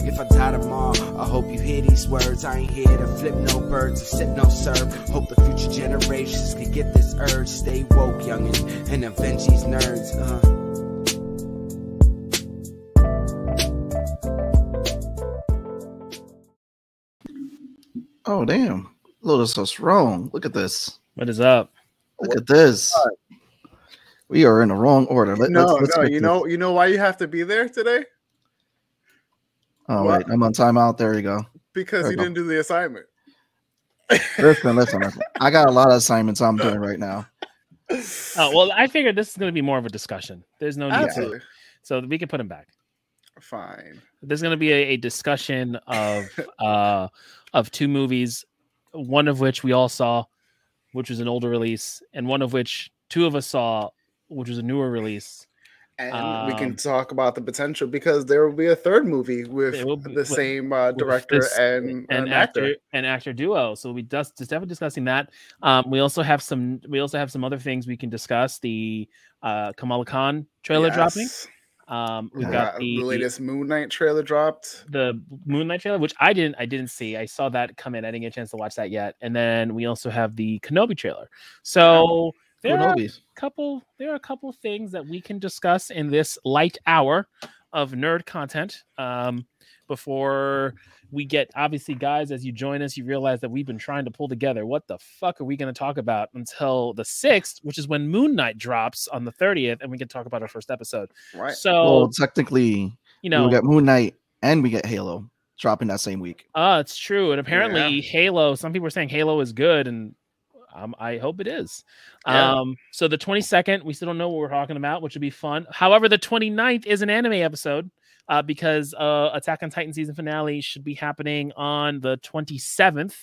If I die tomorrow, I hope you hear these words. I ain't here to flip no birds or sip no serve. Hope the future generations can get this urge. Stay woke, youngin', and avenge these nerds. Uh. Oh damn, Lotus so strong. Look at this. What is up? Look at this. We are in the wrong order. Let, no, let's, let's no, you this. know, you know why you have to be there today? Oh what? wait, I'm on timeout. There you go. Because There you you go. didn't do the assignment. Listen, listen, listen. I got a lot of assignments I'm doing right now. Oh well, I figured this is going to be more of a discussion. There's no need to, Absolutely. so we can put him back. Fine. There's going to be a, a discussion of uh of two movies, one of which we all saw, which was an older release, and one of which two of us saw, which was a newer release. And we can Um, talk about the potential because there will be a third movie with be- the same uh, director this- and, and an actor, actor. and actor duo. So we just just definitely discussing that. Um, we also have some we also have some other things we can discuss. The uh, Kamala Khan trailer dropping. Um, we've Uh, got the, the the latest Moon Knight trailer dropped. the Moon Knight trailer, which I didn't I didn't see. I saw that come in. I didn't get a chance to watch that yet. And then we also have the Kenobi trailer. So there are a couple there are a couple things that we can discuss in this light hour of nerd content. Um, before we get obviously, guys, as you join us, you realize that we've been trying to pull together what the fuck are we going to talk about until the sixth, which is when Moon Knight drops on the 30th, and we can talk about our first episode. Right. So Well, technically, you know, we get Moon Knight and we get Halo dropping that same week. Uh, it's true. And apparently Halo, some people are saying Halo is good and um, I hope it is. Yeah. Um, so the 22nd, we still don't know what we're talking about, which would be fun. However, the 29th is an anime episode uh, because uh, Attack on Titan season finale should be happening on the 27th,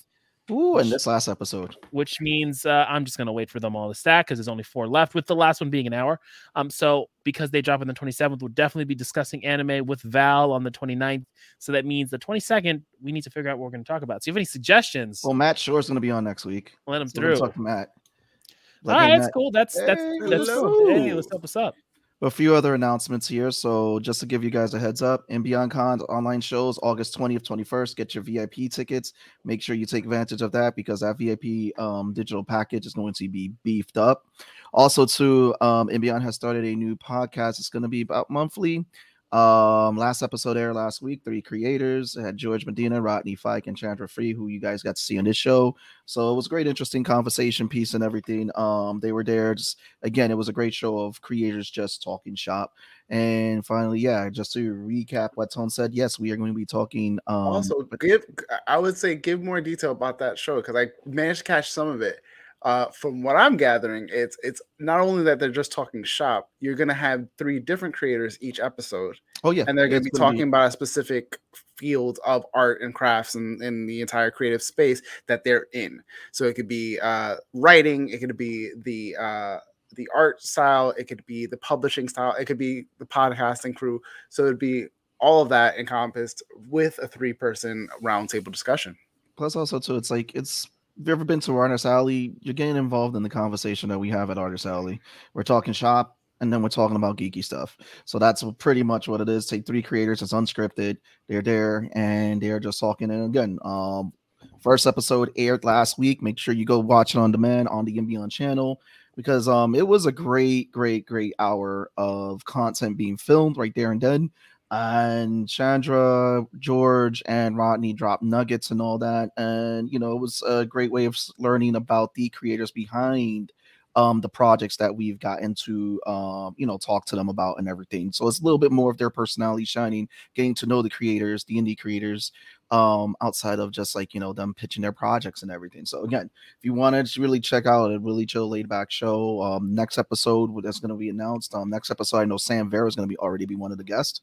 Ooh, and this last episode. which means uh, I'm just gonna wait for them all to stack because there's only four left, with the last one being an hour. Um, so because they drop on the 27th, we'll definitely be discussing anime with Val on the 29th. So that means the 22nd, we need to figure out what we're gonna talk about. So if you have any suggestions, Well, Matt Shore's going to be on next week. let him So through. talk to Matt. All Let right, him, that's Matt- cool. That's that's Hey, that's hello. hey, let's help us up. A few other announcements here. So just to give you guys a heads up, in Beyond Cons online shows August 20th, 21st. Get your VIP tickets. Make sure you take advantage of that because that VIP um, digital package is going to be beefed up. Also, too, um, Beyond has started a new podcast. It's going to be about monthly. Um, last episode aired last week. Three creators had George Medina, Rodney Fike, and Chandra Free, who you guys got to see on this show. So it was a great, interesting conversation piece and everything. Um, they were there. Just again, it was a great show of creators just talking shop. And finally, yeah, just to recap what Tone said, yes, we are going to be talking. Um, also, give I would say give more detail about that show because I managed to catch some of it. Uh, from what I'm gathering, it's it's not only that they're just talking shop. You're gonna have three different creators each episode, oh yeah, and they're gonna it's be talking about a specific field of art and crafts and in the entire creative space that they're in. So it could be uh, writing, it could be the uh, the art style, it could be the publishing style, it could be the podcasting crew. So it'd be all of that encompassed with a three person roundtable discussion. plus also too it's like it's if you've ever been to artist alley you're getting involved in the conversation that we have at artist alley. We're talking shop and then we're talking about geeky stuff. So that's pretty much what it is. Take three creators it's unscripted. They're there and they're just talking and again um first episode aired last week. Make sure you go watch it on demand on the Beyond channel because um it was a great great great hour of content being filmed right there and then and Chandra, George, and Rodney dropped nuggets and all that. And you know, it was a great way of learning about the creators behind um the projects that we've gotten to um you know talk to them about and everything. So it's a little bit more of their personality shining getting to know the creators the indie creators um outside of just like you know them pitching their projects and everything. So again if you want to really check out a really chill laid back show um next episode that's going to be announced. Um next episode i know sam vera is going to be already be one of the guests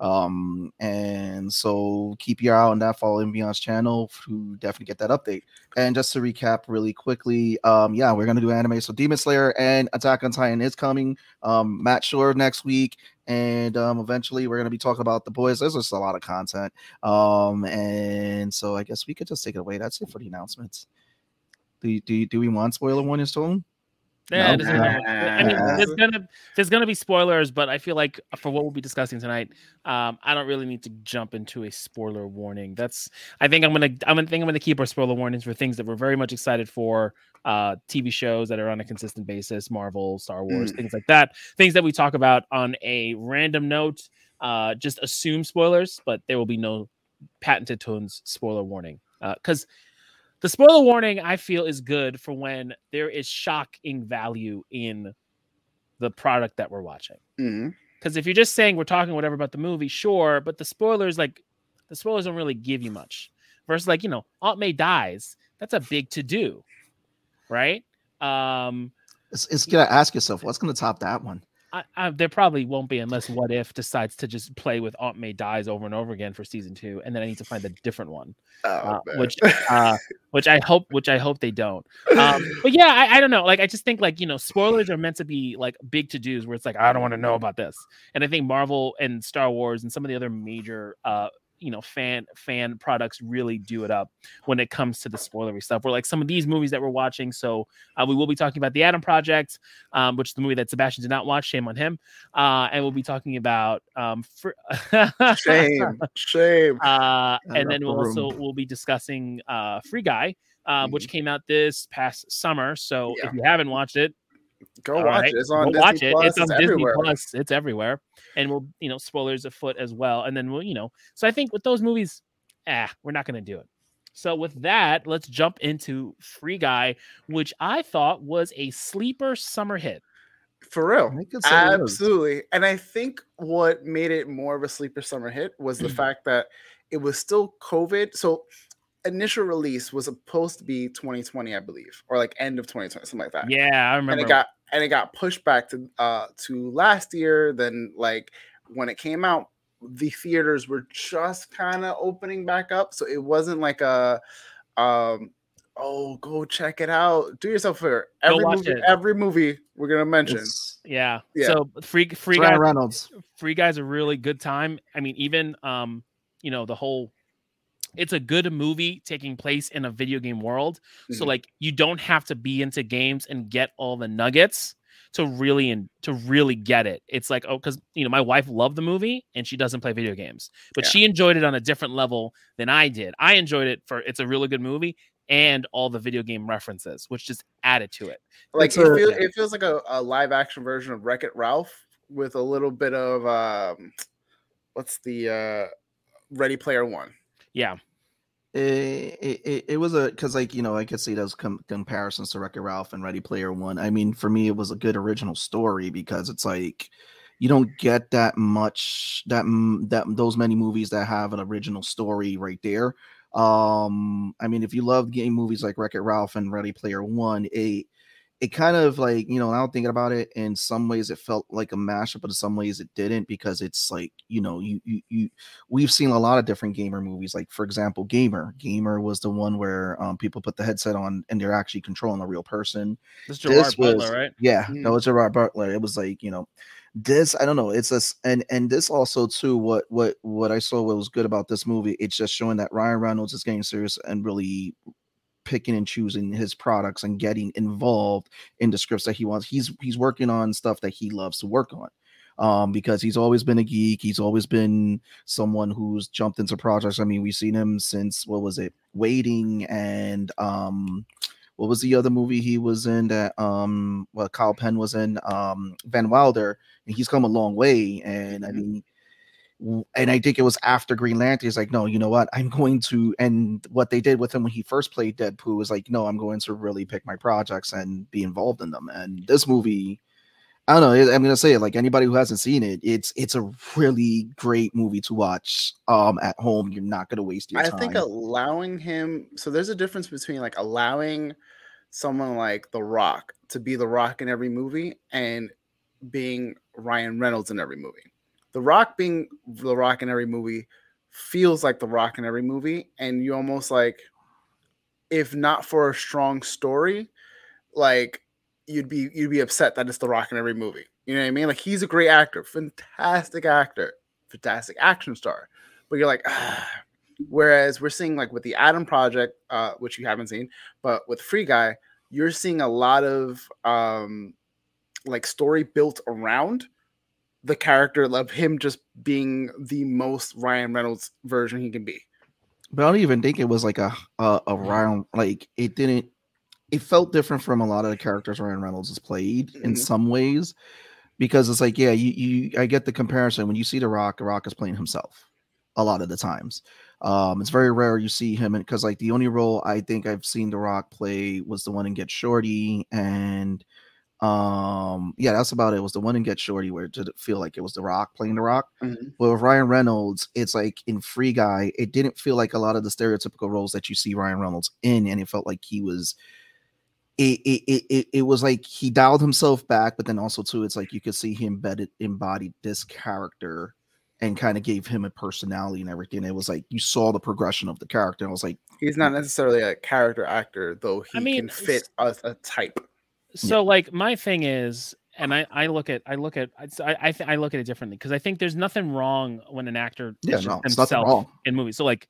um and so keep your eye on that follow beyond's channel to definitely get that update. And just to recap really quickly um yeah we're gonna do anime. So demon slayer and attack on titan is coming um matt shore next week. And um eventually we're gonna be talking about the boys. There's just a lot of content. Um and so i guess we could just take it away. That's it for the announcements. Do, do, do we want spoiler warnings to them Yeah, No. this is not- I mean, there's gonna there's gonna be spoilers, but I feel like for what we'll be discussing tonight, um, I don't really need to jump into a spoiler warning. That's I think I'm gonna I'm gonna think I'm gonna keep our spoiler warnings for things that we're very much excited for, uh, TV shows that are on a consistent basis, Marvel, Star Wars, Mm. things like that, things that we talk about on a random note. Uh, just assume spoilers, but there will be no patented tones spoiler warning. Because the spoiler warning I feel is good for when there is shocking value in the product that we're watching. Mhm. Because if you're just saying we're talking whatever about the movie, sure, but the spoilers like the spoilers don't really give you much. Versus like you know Aunt May dies, that's a big to do, right? Um, It's, it's gonna ask yourself what's gonna top that one. I, I, there probably won't be unless What If decides to just play with Aunt May dies over and over again for season two, and then I need to find a different one. Oh, uh, which uh, which I hope which I hope they don't. Um, but yeah, I, I don't know. Like I just think like you know spoilers are meant to be like big to dos where it's like I don't want to know about this, and I think Marvel and Star Wars and some of the other major uh you know fan fan products really do it up when it comes to the spoilery stuff. We're like some of these movies that we're watching, so uh, we will be talking about the Adam Project, um, which is the movie that Sebastian did not watch. Shame on him. Uh, and we'll be talking about um, fr- shame, shame. uh, and then we'll the also we'll be discussing uh, Free Guy, uh, which came out this past summer. So Yeah. if you haven't watched it, Go all watch right, it. It's on go Disney watch it. Plus. It's on Disney everywhere. Plus. It's everywhere, and we'll you know spoilers afoot as well. And then we'll you know. So I think with those movies, ah, we're not going to do it. So with that, let's jump into Free Guy, which I thought was a sleeper summer hit. For real. I could say it was. Absolutely. And I think what made it more of a sleeper summer hit was the fact that it was still COVID. So initial release was supposed to be 2020, I believe, or like end of 2020, something like that. Yeah, I remember. And it got and it got pushed back to uh to last year. Then like when it came out, the theaters were just kind of opening back up. So it wasn't like a um oh go check it out. Do yourself a favor. Go Every watch movie, it. every movie we're gonna mention. Yeah. Yeah. So free free it's guy Ryan Reynolds. Free Guy's a really good time. I mean, even um, you know, the whole it's a good movie taking place in a video game world. So Mhm. like you don't have to be into games and get all the nuggets to really and to really get it. It's like, oh, because you know, my wife loved the movie and she doesn't play video games, but Yeah. she enjoyed it on a different level than I did. I enjoyed it for it's a really good movie and all the video game references, which just added to it. like it, feel, it feels like a, a live action version of Wreck It Ralph with a little bit of um what's the uh Ready Player One. Yeah. It, it, it- it was a because like you know I could see those com- comparisons to Wreck-It Ralph and Ready Player One. I mean, for me, it was a good original story because it's like you don't get that much that that those many movies that have an original story right there. Um, I mean, if you love game movies like Wreck-It Ralph and Ready Player One, it it kind of like you know now thinking about it in some ways it felt like a mashup but in some ways it didn't because it's like you know you you, you we've seen a lot of different gamer movies like for example gamer gamer was the one where um, people put the headset on and they're actually controlling a real person This This Gerard Butler, was- right? yeah Mm. that was gerard butler it was like you know this i don't know it's this and and this also too what what what i saw what was good about this movie it's just showing that ryan reynolds is getting serious and really picking and choosing his products and getting involved in the scripts that he wants. He's he's working on stuff that he loves to work on um because he's always been a geek. He's always been someone who's jumped into projects. I mean we've seen him since what was it? Waiting and um what was the other movie he was in that um well Kal Penn was in? Um Van Wilder. And he's come a long way. And I Mhm. mean and I think it was after Green Lantern he's like no you know what? I'm going to and what they did with him when he first played Deadpool was like no I'm going to really pick my projects and be involved in them. And this movie I don't know I'm gonna say it like anybody who hasn't seen it it's it's a really great movie to watch um at home. You're not gonna waste your I time. I think allowing him so there's a difference between like allowing someone like The Rock to be The Rock in every movie and being Ryan Reynolds in every movie. The Rock being The Rock in every movie feels like The Rock in every movie, and you almost like, if not for a strong story, like you'd be you'd be upset that it's The Rock in every movie. You know what I mean? Like he's a great actor, fantastic actor, fantastic action star, but you're like, ah. Whereas we're seeing like with the Adam Project, uh, which you haven't seen, but with Free Guy, you're seeing a lot of um like story built around the character of him just being the most Ryan Reynolds version he can be. But I don't even think it was like a a, a round like it didn't. It felt different from a lot of the characters Ryan Reynolds has played in Mhm. some ways, because it's like yeah, you you I get the comparison when you see The Rock. The Rock is playing himself a lot of the times. Um, it's very rare you see him because like the only role I think I've seen The Rock play was the one in Get Shorty and um yeah that's about it. it was the one in Get Shorty where it did feel like it was The Rock playing The Rock. Mhm. But with Ryan Reynolds, it's like in Free Guy, it didn't feel like a lot of the stereotypical roles that you see Ryan Reynolds in, and it felt like he was. It it it, it, it was like he dialed himself back, but then also too, it's like you could see him embedded embodied this character and kind of gave him a personality and everything. It was like you saw the progression of the character. And I was like, He's not necessarily a character actor, though he I mean, can fit a, a type. So like my thing is and I, I look at I look at I I, th- I look at it differently because I think there's nothing wrong when an actor yeah, no, just it's nothing himself wrong. in movies. So like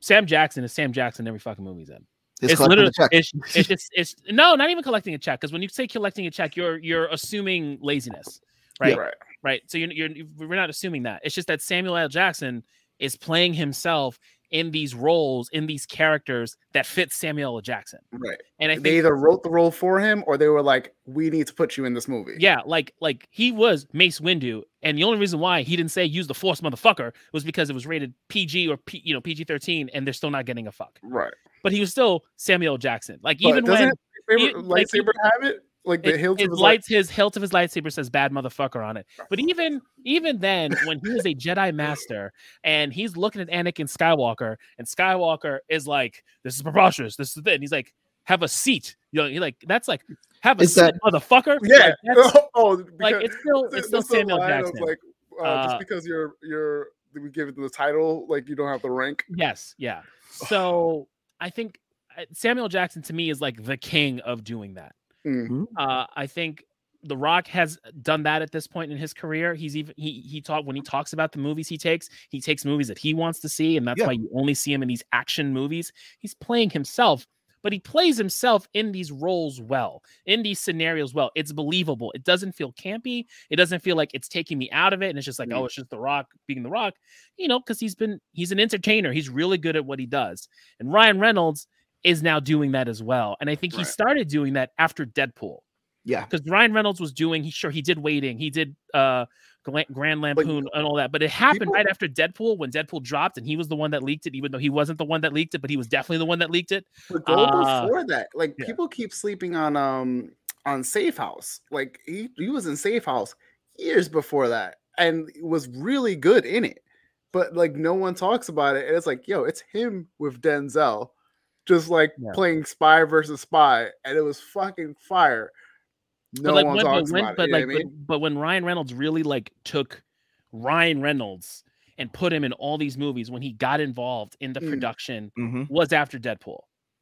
Sam Jackson is Sam Jackson in every fucking movie he's in. It's, It's, literally the check. it's, it's just it's no not even collecting a check because when you say collecting a check you're you're assuming laziness right Right. right so you're, you're we're not assuming that it's just that Samuel L Jackson is playing himself in these roles in these characters that fit Samuel L Jackson Right. and I They either wrote the role for him or they were like, we need to put you in this movie. Yeah, like like he was Mace Windu, and the only reason why he didn't say use the Force, motherfucker, was because it was rated PG or P, you know PG thirteen, and they're still not getting a fuck. Right. But he was still Samuel L. Jackson. Like But even when favorite he- like, lightsaber have it? Like the it- hilt his of his lights, his hilt of his lightsaber says "bad motherfucker" on it. But even even then, when he was a Jedi Master and he's looking at Anakin Skywalker, and Skywalker is like, "This is preposterous. This is it." And he's like, "Have a seat." You know, he like that's like, "Have a Is seat, that- because Yeah. that's, oh, like it's still it's still that's the Samuel Jackson. Like, uh, Uh, just because you're you're we give it the title, like you don't have the rank. Yes, yeah. So I think uh, Samuel Jackson to me is like the king of doing that. Mm. Uh, I think The Rock has done that at this point in his career. He's even he he talk when he talks about the movies he takes, he takes movies that he wants to see, and that's Yeah. why you only see him in these action movies. He's playing himself, but he plays himself in these roles well, in these scenarios well. It's believable. It doesn't feel campy. It doesn't feel like it's taking me out of it, and it's just like, Mm. oh, it's just The Rock being The Rock, you know, because he's been he's an entertainer. He's really good at what he does, and Ryan Reynolds is now doing that as well. And I think he started doing that after Deadpool yeah, because Ryan Reynolds was doing. He sure he did waiting. He did uh Grand Lampoon and all that, but it happened people- right after Deadpool when Deadpool dropped, and he was the one that leaked it, even though he wasn't the one that leaked it, but he was definitely the one that leaked it. But go Uh, before that, like yeah. people keep sleeping on um on Safe House. Like he he was in Safe House years before that, and was really good in it. But like no one talks about it, and it's like, yo, it's him with Denzel, just like Yeah. playing spy versus spy, and it was fucking fire. No but like one when, talks when, about but it. you know like, what I mean? but, but when Ryan Reynolds really like took Ryan Reynolds and put him in all these movies when he got involved in the Mm. production mhm. was after Deadpool.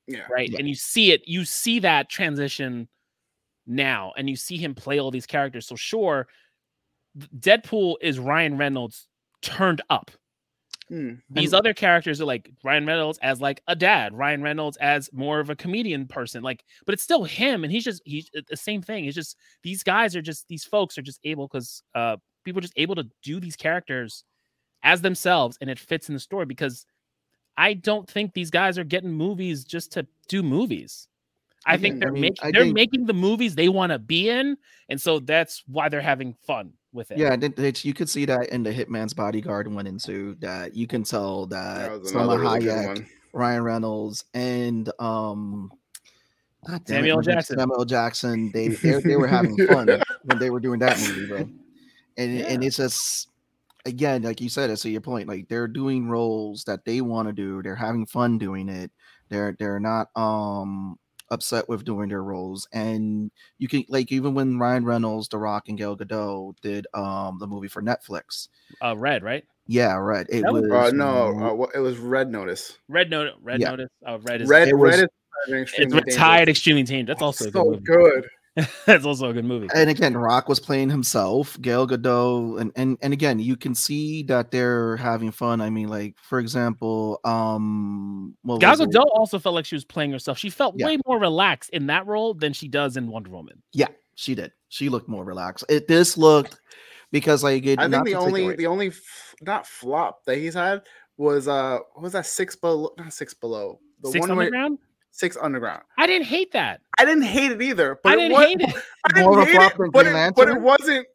yeah, right? Yeah. And you see it, you see that transition now, and you see him play all these characters. So sure, Deadpool is Ryan Reynolds turned up. Mm. These other characters are like Ryan Reynolds as like a dad, Ryan Reynolds as more of a comedian person, like, but it's still him, and he's just he's uh, the same thing. It's just these guys are just these folks are just able because uh people are just able to do these characters as themselves, and it fits in the story because I don't think these guys are getting movies just to do movies. I think think- they're I mean, making they're think- making the movies they want to be in, and so that's why they're having fun with it. Yeah, it- it's, you could see that in the Hitman's Bodyguard went into that. You can tell that, That was Salma really Hayek. Ryan Reynolds, and um, God damn it, Samuel my Jackson. Samuel Jackson. They they, they were having fun when they were doing that movie, bro. And and it's just again, like you said, it's to your point. Like they're doing roles that they want to do. They're having fun doing it. They're they're not um upset with doing their roles. And you can like even when Ryan Reynolds, The Rock, and Gal Gadot did um the movie for Netflix. uh, Red, right? Yeah, right. It That was- was Uh, no, uh, it was Red Notice. Red Notice, Red Yeah. Notice, uh, Red is Red, it was- Red is it's extremely retired dangerous. extremely dangerous. That's also a good so movie. good. That's also a good movie. And again, Rock was playing himself, Gal Gadot, and and and again, you can see that they're having fun. I mean, like for example, um, what Gal was it? Gadot also felt like she was playing herself. She felt Yeah. way more relaxed in that role than she does in Wonder Woman. Yeah, she did. She looked more relaxed. It this looked because like it, I think the only the only f- not flop that he's had was uh what was that six below not six below the Six one where Underground. Six underground. I didn't hate that. I didn't hate it either, but I it didn't was, hate it. I didn't More of a hate flop it, than but Green it, but it wasn't.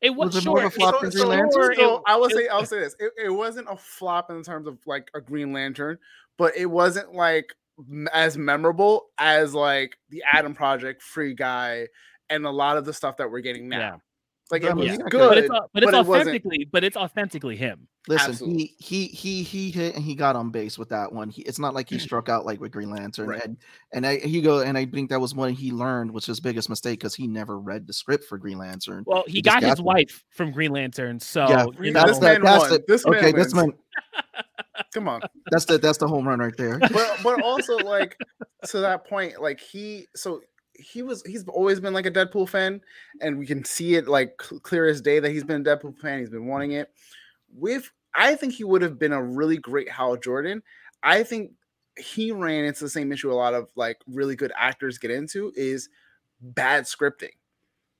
It was, Was it sure. more of a flop it- than so- Green Lantern? sure, So it- I will it- say I'll say this: it, it wasn't a flop in terms of like a Green Lantern, but it wasn't like as memorable as like the Adam Project, Free Guy, and a lot of the stuff that we're getting now. Yeah. Like I it mean, was yeah, good, but it's, au- but it's but it authentically, but it's authentically him. Listen, Absolutely. he he he he hit and he got on base with that one. He, it's not like he mm. struck out like with Green Lantern, Right. and and I he go and I think that was one he learned which was his biggest mistake because he never read the script for Green Lantern. Well, he, He just got his got them. wife from Green Lantern, so Yeah, you that's this know, the man that's won. the This man okay. This wins. one Come on. that's the that's the home run right there. but but also like to that point, like he so he was he's always been like a Deadpool fan, and we can see it like cl- clear as day that he's been a Deadpool fan. He's been wanting it. With I think he would have been a really great Hal Jordan. I think he ran into the same issue a lot of like really good actors get into is bad scripting.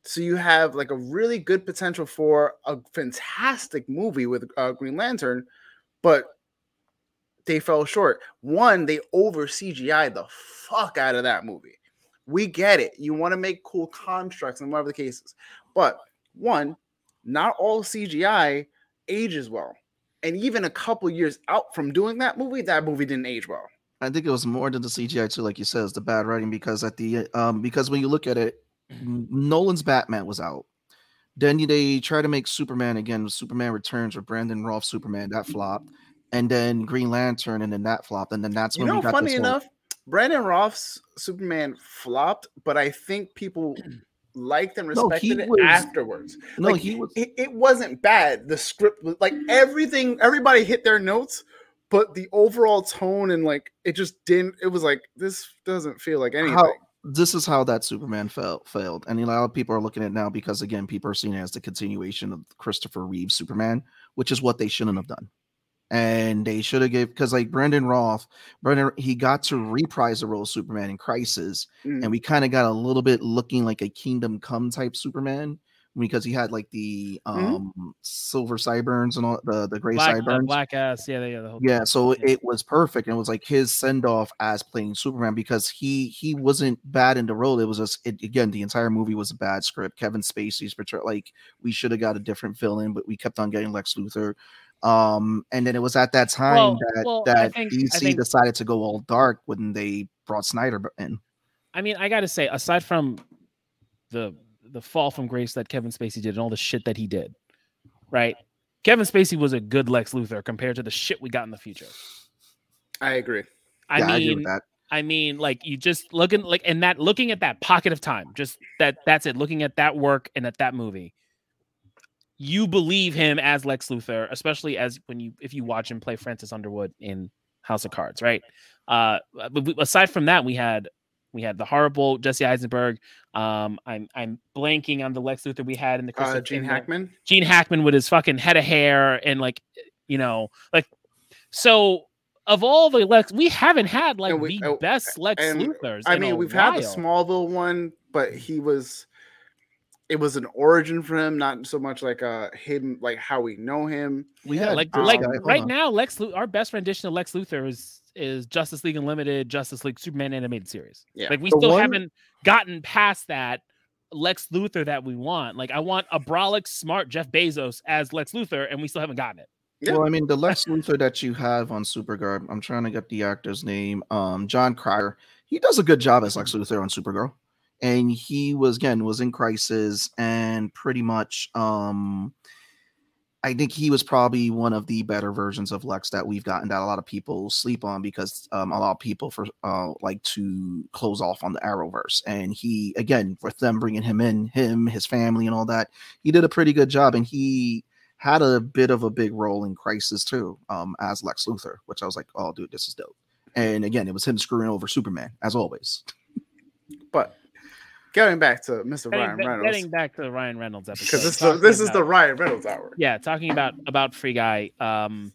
So you have like a really good potential for a fantastic movie with uh, Green Lantern, but they fell short. One, they over CGI the fuck out of that movie. We get it. You want to make cool constructs and whatever the case is. But one, not all CGI ages well. And even a couple years out from doing that movie, that movie didn't age well. I think it was more than the CGI too, like you said, it's the bad writing because at the um because when you look at it, Nolan's Batman was out. Then they try to make Superman again. with Superman Returns or Brandon Routh Superman that flopped, and then Green Lantern, and then that flopped, and then that's You when know, we got funny this whole- enough, Brandon Routh's Superman flopped, but I think people liked and No, respected it was- afterwards. No, like, he was. it, it wasn't bad. The script was like everything, everybody hit their notes, but the overall tone and like it just didn't. It was like this doesn't feel like anything. How, this is how that Superman felt failed, and a lot of people are looking at it now because again, people are seeing it as the continuation of Christopher Reeve Superman, which is what they shouldn't have done. And they should have gave because like Brandon Routh, Brandon he got to reprise the role of Superman in Crisis, Mm. and we kind of got a little bit looking like a Kingdom Come type Superman because he had like the Mhm. um silver sideburns and all the the gray black, sideburns. black ass. Yeah, yeah, the whole Yeah, so Yeah. it was perfect, and it was like his send off as playing Superman because he he wasn't bad in the role. It was just it, again the entire movie was a bad script. Kevin Spacey's portrayal, like we should have got a different villain, but we kept on getting Lex Luthor. Um, and then it was at that time Well- that well, that think- DC think- decided to go all dark when they brought Snyder in. I mean, I got to say, aside from the the fall from grace that Kevin Spacey did and all the shit that he did, right? Kevin Spacey was a good Lex Luthor compared to the shit we got in the future. I agree. I yeah, I agree mean, with that. I mean, like you just looking like and that looking at that pocket of time, just that that's it. Looking at that work and at that movie, you believe him as Lex Luthor, especially as when you if you watch him play Francis Underwood in House of Cards, right? Uh, but we- aside from that, we had we had the horrible Jesse Eisenberg. Um, I'm I'm blanking on the Lex Luthor we had in the Uh, Christopher Gene Hackman. Gene Hackman with his fucking head of hair and like you know like so of all the Lex we haven't had like we- the oh, best Lex and, Luthers. I mean, we've had the while. Smallville one, but he was. It was an origin for him, not so much like uh him, like how we know him. We Yeah, had like this like right on. now Lex Lu- our best rendition of Lex Luthor is is Justice League Unlimited, Justice League Superman animated series. Yeah. Like we The still one- haven't gotten past that Lex Luthor that we want. Like I want a brolic smart Jeff Bezos as Lex Luthor and we still haven't gotten it. Yeah. Well, I mean, the Lex Luthor that you have on Supergirl, I'm trying to get the actor's name. Um, Jon Cryer. He does a good job as Lex Luthor on Supergirl, and he was again was in Crisis, and pretty much, um, I think he was probably one of the better versions of Lex that we've gotten that a lot of people sleep on because um, a lot of people for uh, like to close off on the Arrowverse, and he again with them bringing him in, him, his family, and all that, he did a pretty good job, and he had a bit of a big role in Crisis too, um, as Lex Luthor, which I was like, oh, dude, this is dope. And again, it was him screwing over Superman as always. But getting back to Mr. Getting, Ryan Reynolds getting back to the Ryan Reynolds episode. because this, the, this is about- the Ryan Reynolds hour. yeah talking about about free guy um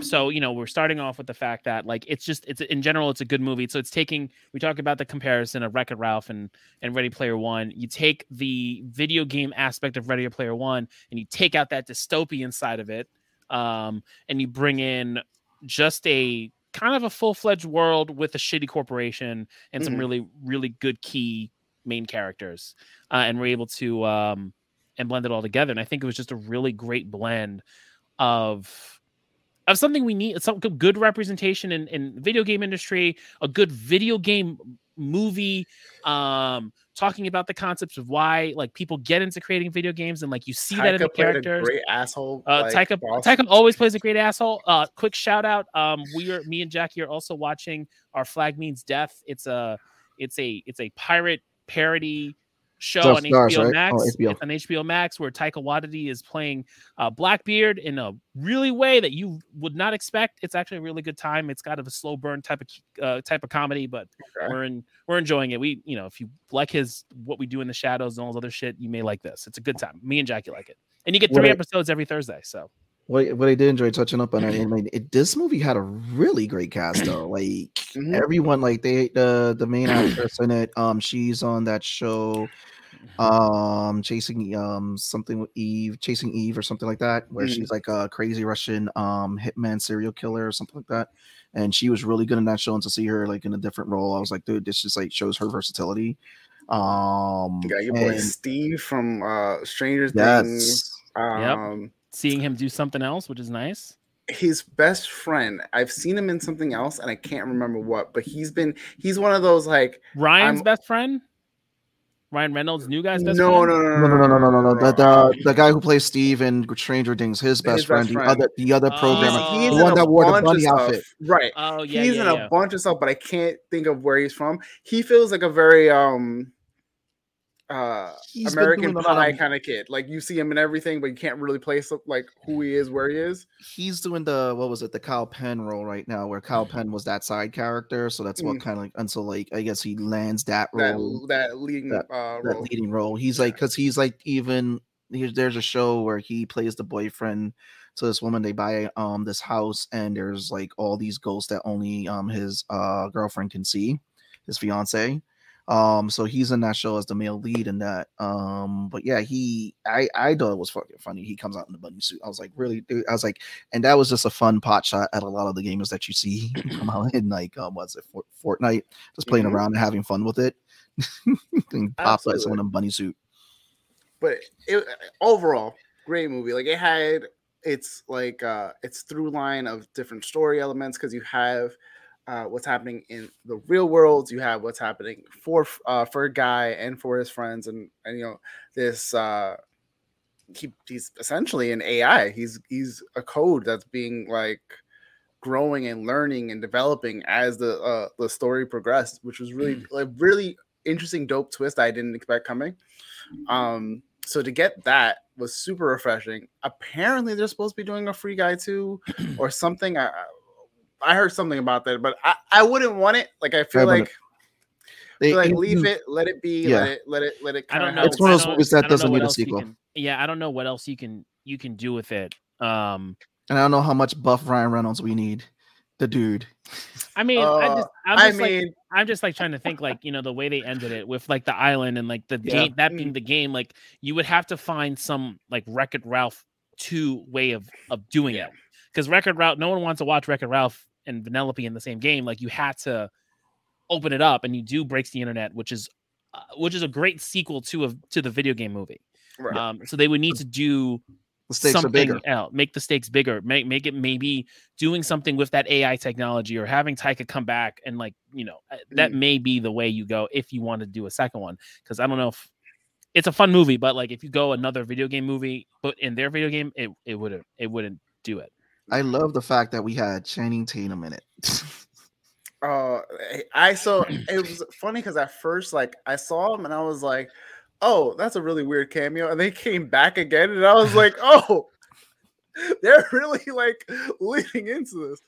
so you know we're starting off with the fact that like it's just it's in general it's a good movie so it's taking we talk about the comparison of wreck-it ralph and and ready player one you take the video game aspect of ready player one and you take out that dystopian side of it um and you bring in just a kind of a full-fledged world with a shitty corporation and some Mhm. really really good key main characters uh, and we're able to um and blend it all together. And I think it was just a really great blend of of something we need some good representation in, in video game industry, a good video game movie, um, talking about the concepts of why like people get into creating video games and like you see that in the characters. great asshole. Uh, like, Taika, boss. Taika always plays a great asshole. Uh, quick shout out. Um, we are me and Jackie are also watching Our Flag Means Death. It's a it's a it's a pirate parody show on Stars, HBO right? Max. Oh, HBO. It's on HBO Max where Taika Waititi is playing uh, Blackbeard in a really way that you would not expect. It's actually a really good time. It's kind of a slow burn type of uh, type of comedy, but Okay. we're in we're enjoying it. We you know if you like his what we do in the shadows and all this other shit, you may like this. It's a good time. Me and Jackie like it, and you get three episodes every Thursday. So. What what I did enjoy touching up on it, and like, it, this movie had a really great cast though. Like Mhm. everyone, like they the the main actress in it, um, she's on that show, um, chasing um something with Eve, chasing Eve or something like that, where Mhm. she's like a crazy Russian um hitman serial killer or something like that. And she was really good in that show, and to see her like in a different role, I was like, dude, this just like shows her versatility. Um, You got your boy and- Steve from uh, Stranger Things. yes, Um, seeing him do something else, which is nice. his best friend. I've seen him in something else, and I can't remember what. But he's been he's one of those like Ryan's I'm- best friend, Ryan Reynolds' new guy's best no, friend. no, no, no, no, no, no, no, no. The, Uh, the, the guy who plays Steve in Stranger Things, his best His friend, best the other, the other Oh. programmer, He's the one that wore the bunny outfit. Right. Oh yeah, he's yeah, in a bunch of stuff, but I can't think of where he's from. He feels like a very um uh He's American Pie kind of kid. Like you see him in everything, but you can't really place like who he is, where he is. He's doing the what was it, the Kal Penn role right now, where Kal Penn was that side character. So that's what Mm. kind of like until like I guess he lands that That role, that leading that- uh that role. leading role. He's like because he's like even here's there's a show where he plays the boyfriend to this woman. They buy um this house and there's like all these ghosts that only um his uh girlfriend can see, his fiance. Um, so he's in that show as the male lead in that. Um, but yeah, he I I thought it was fucking funny. He comes out in the bunny suit. I was like, really, dude? I was like, and that was just a fun pot shot at a lot of the gamers that you see come out in like um what's it Fort- Fortnite, just playing Mhm. around and having fun with it. and pop like someone in a bunny suit. but it, overall great movie like it had its like uh its through line of different story elements because you have uh what's happening in the real world you have what's happening for uh for a guy and for his friends and and you know this uh he, he's essentially an ai he's he's a code that's being like growing and learning and developing as the uh the story progressed which was really like really interesting dope twist i didn't expect coming um so to get that was super refreshing. Apparently, they're supposed to be doing a free guy too, or something. I I heard something about that, but I, I wouldn't want it. Like I feel I like They, feel like it- leave it, let it be, Yeah. let it let it let it I kind don't of know. It's one of I those movies that I don't know doesn't what need a else you sequel. can- yeah, I don't know what else you can you can do with it. Um, and I don't know how much buff Ryan Reynolds we need. The dude. I mean, I Uh, just I'm I just like mean, I'm just like trying to think like you know the way they ended it with like the island and like the Yeah. game that Mm. being the game like you would have to find some like Wreck It Ralph two way of of doing Yeah. it because Wreck It Ralph no one wants to watch Wreck It Ralph and Vanellope in the same game like you had to open it up and you do breaks the internet which is uh, which is a great sequel to a to the video game movie right. um so they would need to do The stakes are something bigger. else, make the stakes bigger, make make it maybe doing something with that AI technology or having Taika come back and like you know uh, that Mm. may be the way you go if you want to do a second one because I don't know if it's a fun movie, but like if you go another video game movie, but in their video game, it it wouldn't it wouldn't do it. I love the fact that we had Channing Tatum in it. uh I so it was funny because at first like I saw him and I was like, oh, that's a really weird cameo, and they came back again, and I was like, oh, they're really like leading into this.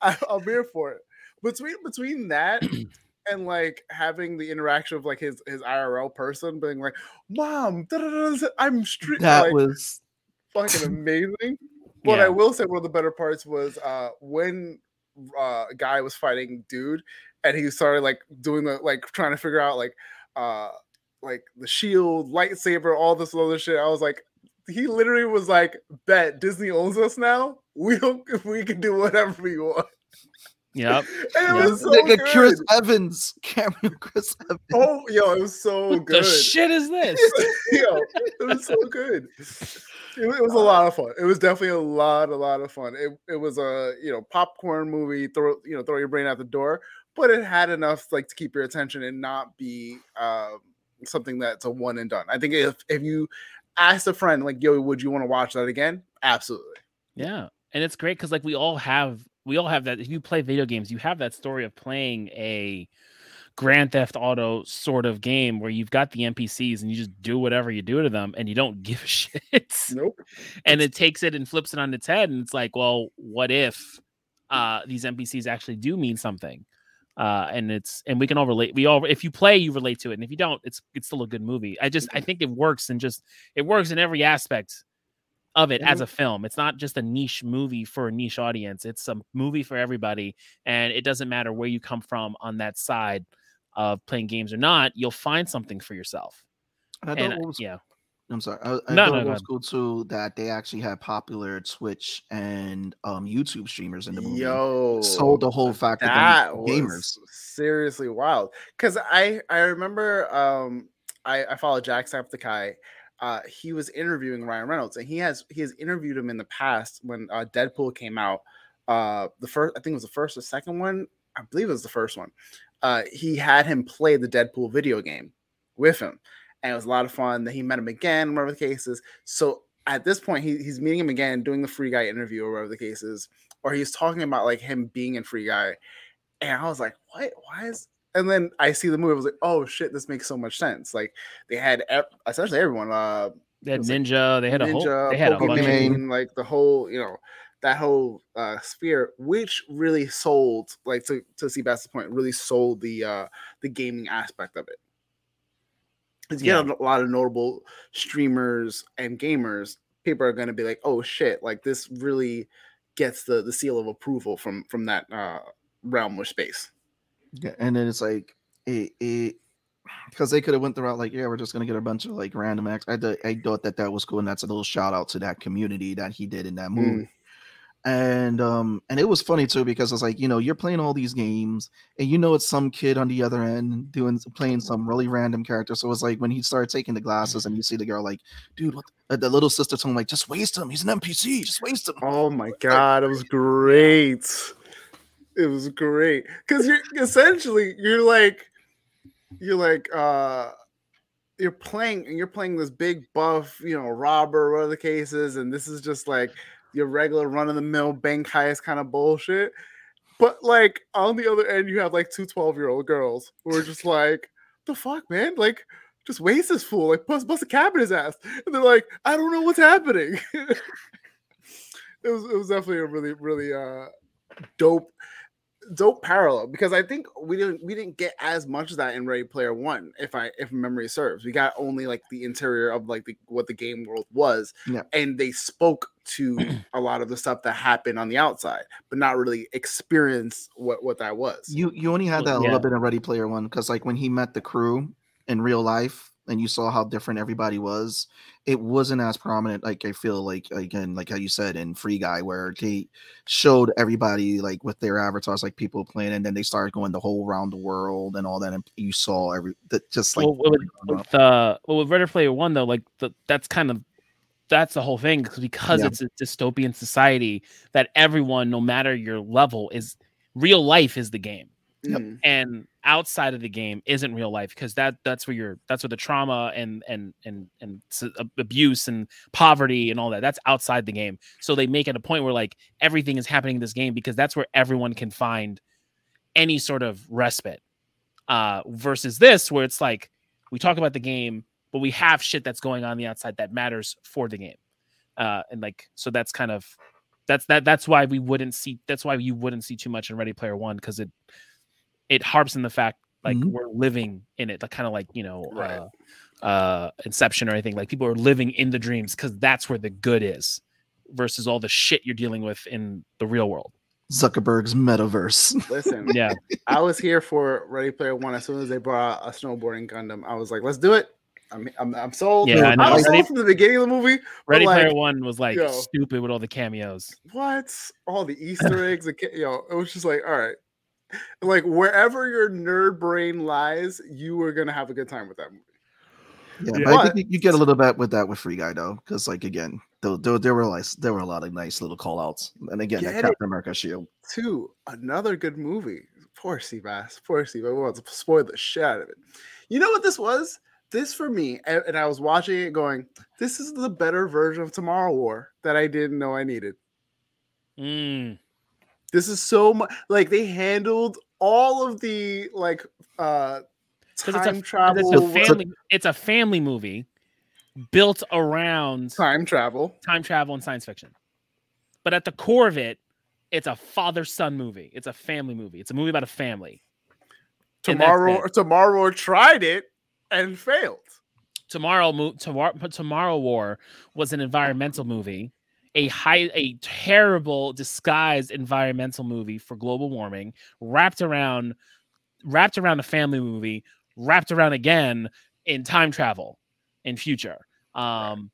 I, I'm here for it. Between between that and like having the interaction of like his his IRL person being like, "Mom, I'm street." That like, was fucking amazing. But Yeah. I will say one of the better parts was uh when uh guy was fighting dude and he started like doing the like trying to figure out like uh like the shield, lightsaber, all this other shit. I was like, he literally was like, bet Disney owns us now. We don't we can do whatever we want. Yep. And it Yeah. was so nigga good. Chris Evans, Cameron Chris Evans. Oh, yo, it was so What good. the shit is this? Yo, it was so good. It, it was a lot of fun. It was definitely a lot, a lot of fun. It, it was a you know popcorn movie. Throw you know throw your brain out the door, but it had enough like to keep your attention and not be um, something that's a one and done. I think if if you asked a friend like, "Yo, would you want to watch that again?" Absolutely. Yeah, and it's great because like we all have we all have that. If you play video games, you have that story of playing a Grand Theft Auto sort of game where you've got the NPCs and you just do whatever you do to them and you don't give a shit. Nope. and it takes it and flips it on its head, and it's like, well, what if uh, these NPCs actually do mean something? Uh, and it's and we can all relate. We all if you play, you relate to it, and if you don't, it's it's still a good movie. I just I think it works and just it works in every aspect of it as a film. It's not just a niche movie for a niche audience. It's a movie for everybody, and it doesn't matter where you come from on that side of playing games or not. You'll find something for yourself. I And thought what was yeah, I'm sorry. I, I No, thought no, it go was cool too that they actually had popular Twitch and um YouTube streamers in the movie. Yo, Sold the whole fact that, that gamers. seriously wild. Because I I remember um I I follow Jacksepticeye. Uh, he was interviewing Ryan Reynolds, and he has he has interviewed him in the past when uh, Deadpool came out. Uh, the first I think it was the first or second one. I believe it was the first one. Uh, he had him play the Deadpool video game with him, and it was a lot of fun. Then he met him again, whatever the case is. So at this point, he, he's meeting him again, doing the Free Guy interview, or whatever the case is, or he's talking about like him being in Free Guy, and I was like, what? Why is? And then I see the movie. I was like, oh shit, this makes so much sense. Like they had ev- essentially everyone. Uh, they had was like Ninja. They had a whole. They had a bunch of like the whole, you know, that whole uh sphere, which really sold, like to to Sebastian's point, really sold the uh the gaming aspect of it. Because you get a lot of notable streamers and gamers, people are gonna be like, oh shit, like this really gets the the seal of approval from from that uh realm or space. Yeah, and then it's like it, it because they could have went throughout like yeah we're just gonna get a bunch of like random acts. I th- I thought that that was cool and that's a little shout out to that community that he did in that mm. movie. And um and it was funny too because it's like you know you're playing all these games and you know it's some kid on the other end doing playing mm-hmm. some really random character. So it's like when he started taking the mm-hmm. glasses and you see the girl like, dude, what the, uh, the little sister told him like just waste him. He's an NPC. Just waste him. Oh my god, it was great. It was great because you're essentially you're like you're like uh you're playing and you're playing this big buff, you know, robber, whatever the case is, and this is just like your regular run of the mill bank heist kind of bullshit. But like on the other end, you have like two 12 year old girls who are just like, the fuck, man? Like, just waste this fool, like bust bust a cap in his ass. And they're like, I don't know what's happening. it was it was definitely a really really uh dope dope parallel because I think we didn't we didn't get as much of that in Ready Player One, if I if memory serves. We got only like the interior of like the what the game world was, Yeah. and they spoke to a lot of the stuff that happened on the outside, but not really experience what what that was. You you only had Well, that a little bit in Ready Player One because like when he met the crew in real life and you saw how different everybody was, it wasn't as prominent. Like I feel like again, like how you said in Free Guy, where they showed everybody like with their avatars, like people playing, and then they started going the whole round the world and all that, and you saw every that just like well, with, with, uh, well, with Ready Player One though, like the, that's kind of that's the whole thing because Yeah. it's a dystopian society that everyone, no matter your level, is real life is the game, Yep. Mm. and outside of the game isn't real life because that that's where you're that's where the trauma and and and and abuse and poverty and all that that's outside the game. So they make it a point where like everything is happening in this game because that's where everyone can find any sort of respite uh versus this where it's like we talk about the game but we have shit that's going on the outside that matters for the game uh and like so that's kind of that's that that's why we wouldn't see that's why you wouldn't see too much in ready player one because it it harps in the fact like Mhm. we're living in it, like kind of like you know, Right. uh, uh, Inception or anything. Like people are living in the dreams because that's where the good is, versus all the shit you're dealing with in the real world. Zuckerberg's metaverse. Listen, Yeah, I was here for Ready Player One. As soon as they brought out a snowboarding Gundam, I was like, "Let's do it." I'm I'm, I'm sold. Yeah, I know. I was Ready- sold from the beginning of the movie. Ready like, Player One was like yo. stupid with all the cameos. What? All the Easter eggs, the, ki- yo, it was just like, all right, like wherever your nerd brain lies, you are gonna have a good time with that movie. Yeah, Yeah. but I think you- you get a little bit with that with Free Guy though, because like again, there, there, there were like there were a lot of nice little call outs, and again, that Get it. Captain America shield. Two, another good movie. Poor Seabass. Poor Seabass. We want to spoil the shit out of it. You know what this was? This for me, and, and I was watching it going, this is the better version of Tomorrow War that I didn't know I needed. Mm. This is so much like they handled all of the like uh 'Cause it's a- travel It's a family. It's a family movie built around time travel. time travel and science fiction. But at the core of it, it's a father son movie. It's a family movie. It's a movie about a family. Tomorrow Tomorrow tried it and failed. Tomorrow, Tomorrow, Tomorrow War was an environmental movie, a high, a terrible disguised environmental movie for global warming, wrapped around, wrapped around a family movie, wrapped around again in time travel, in future. Um,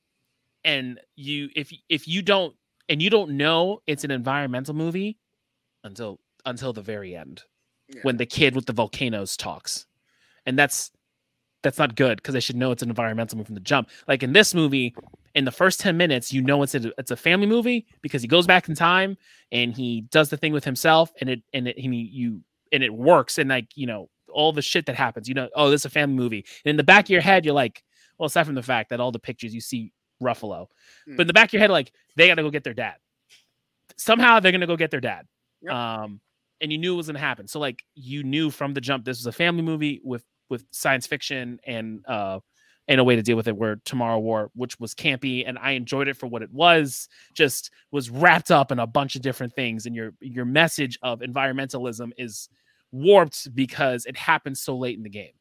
and you, if if you don't, and you don't know it's an environmental movie until until the very end Yeah. when the kid with the volcanoes talks and that's that's not good because they should know it's an environmental movie from the jump. Like in this movie in the first 10 minutes you know it's a, it's a family movie because he goes back in time and he does the thing with himself and it and it and he, you and it works and like you know all the shit that happens you know oh this is a family movie. And in the back of your head you're like well aside from the fact that all the pictures you see ruffalo but in the back of your head like they got to go get their dad. Somehow they're gonna go get their dad. Yep. um and you knew it was gonna happen. So like you knew from the jump this was a family movie with with science fiction and uh and a way to deal with it where tomorrow war which was campy and i enjoyed it for what it was just was wrapped up in a bunch of different things and your your message of environmentalism is warped because it happens so late in the game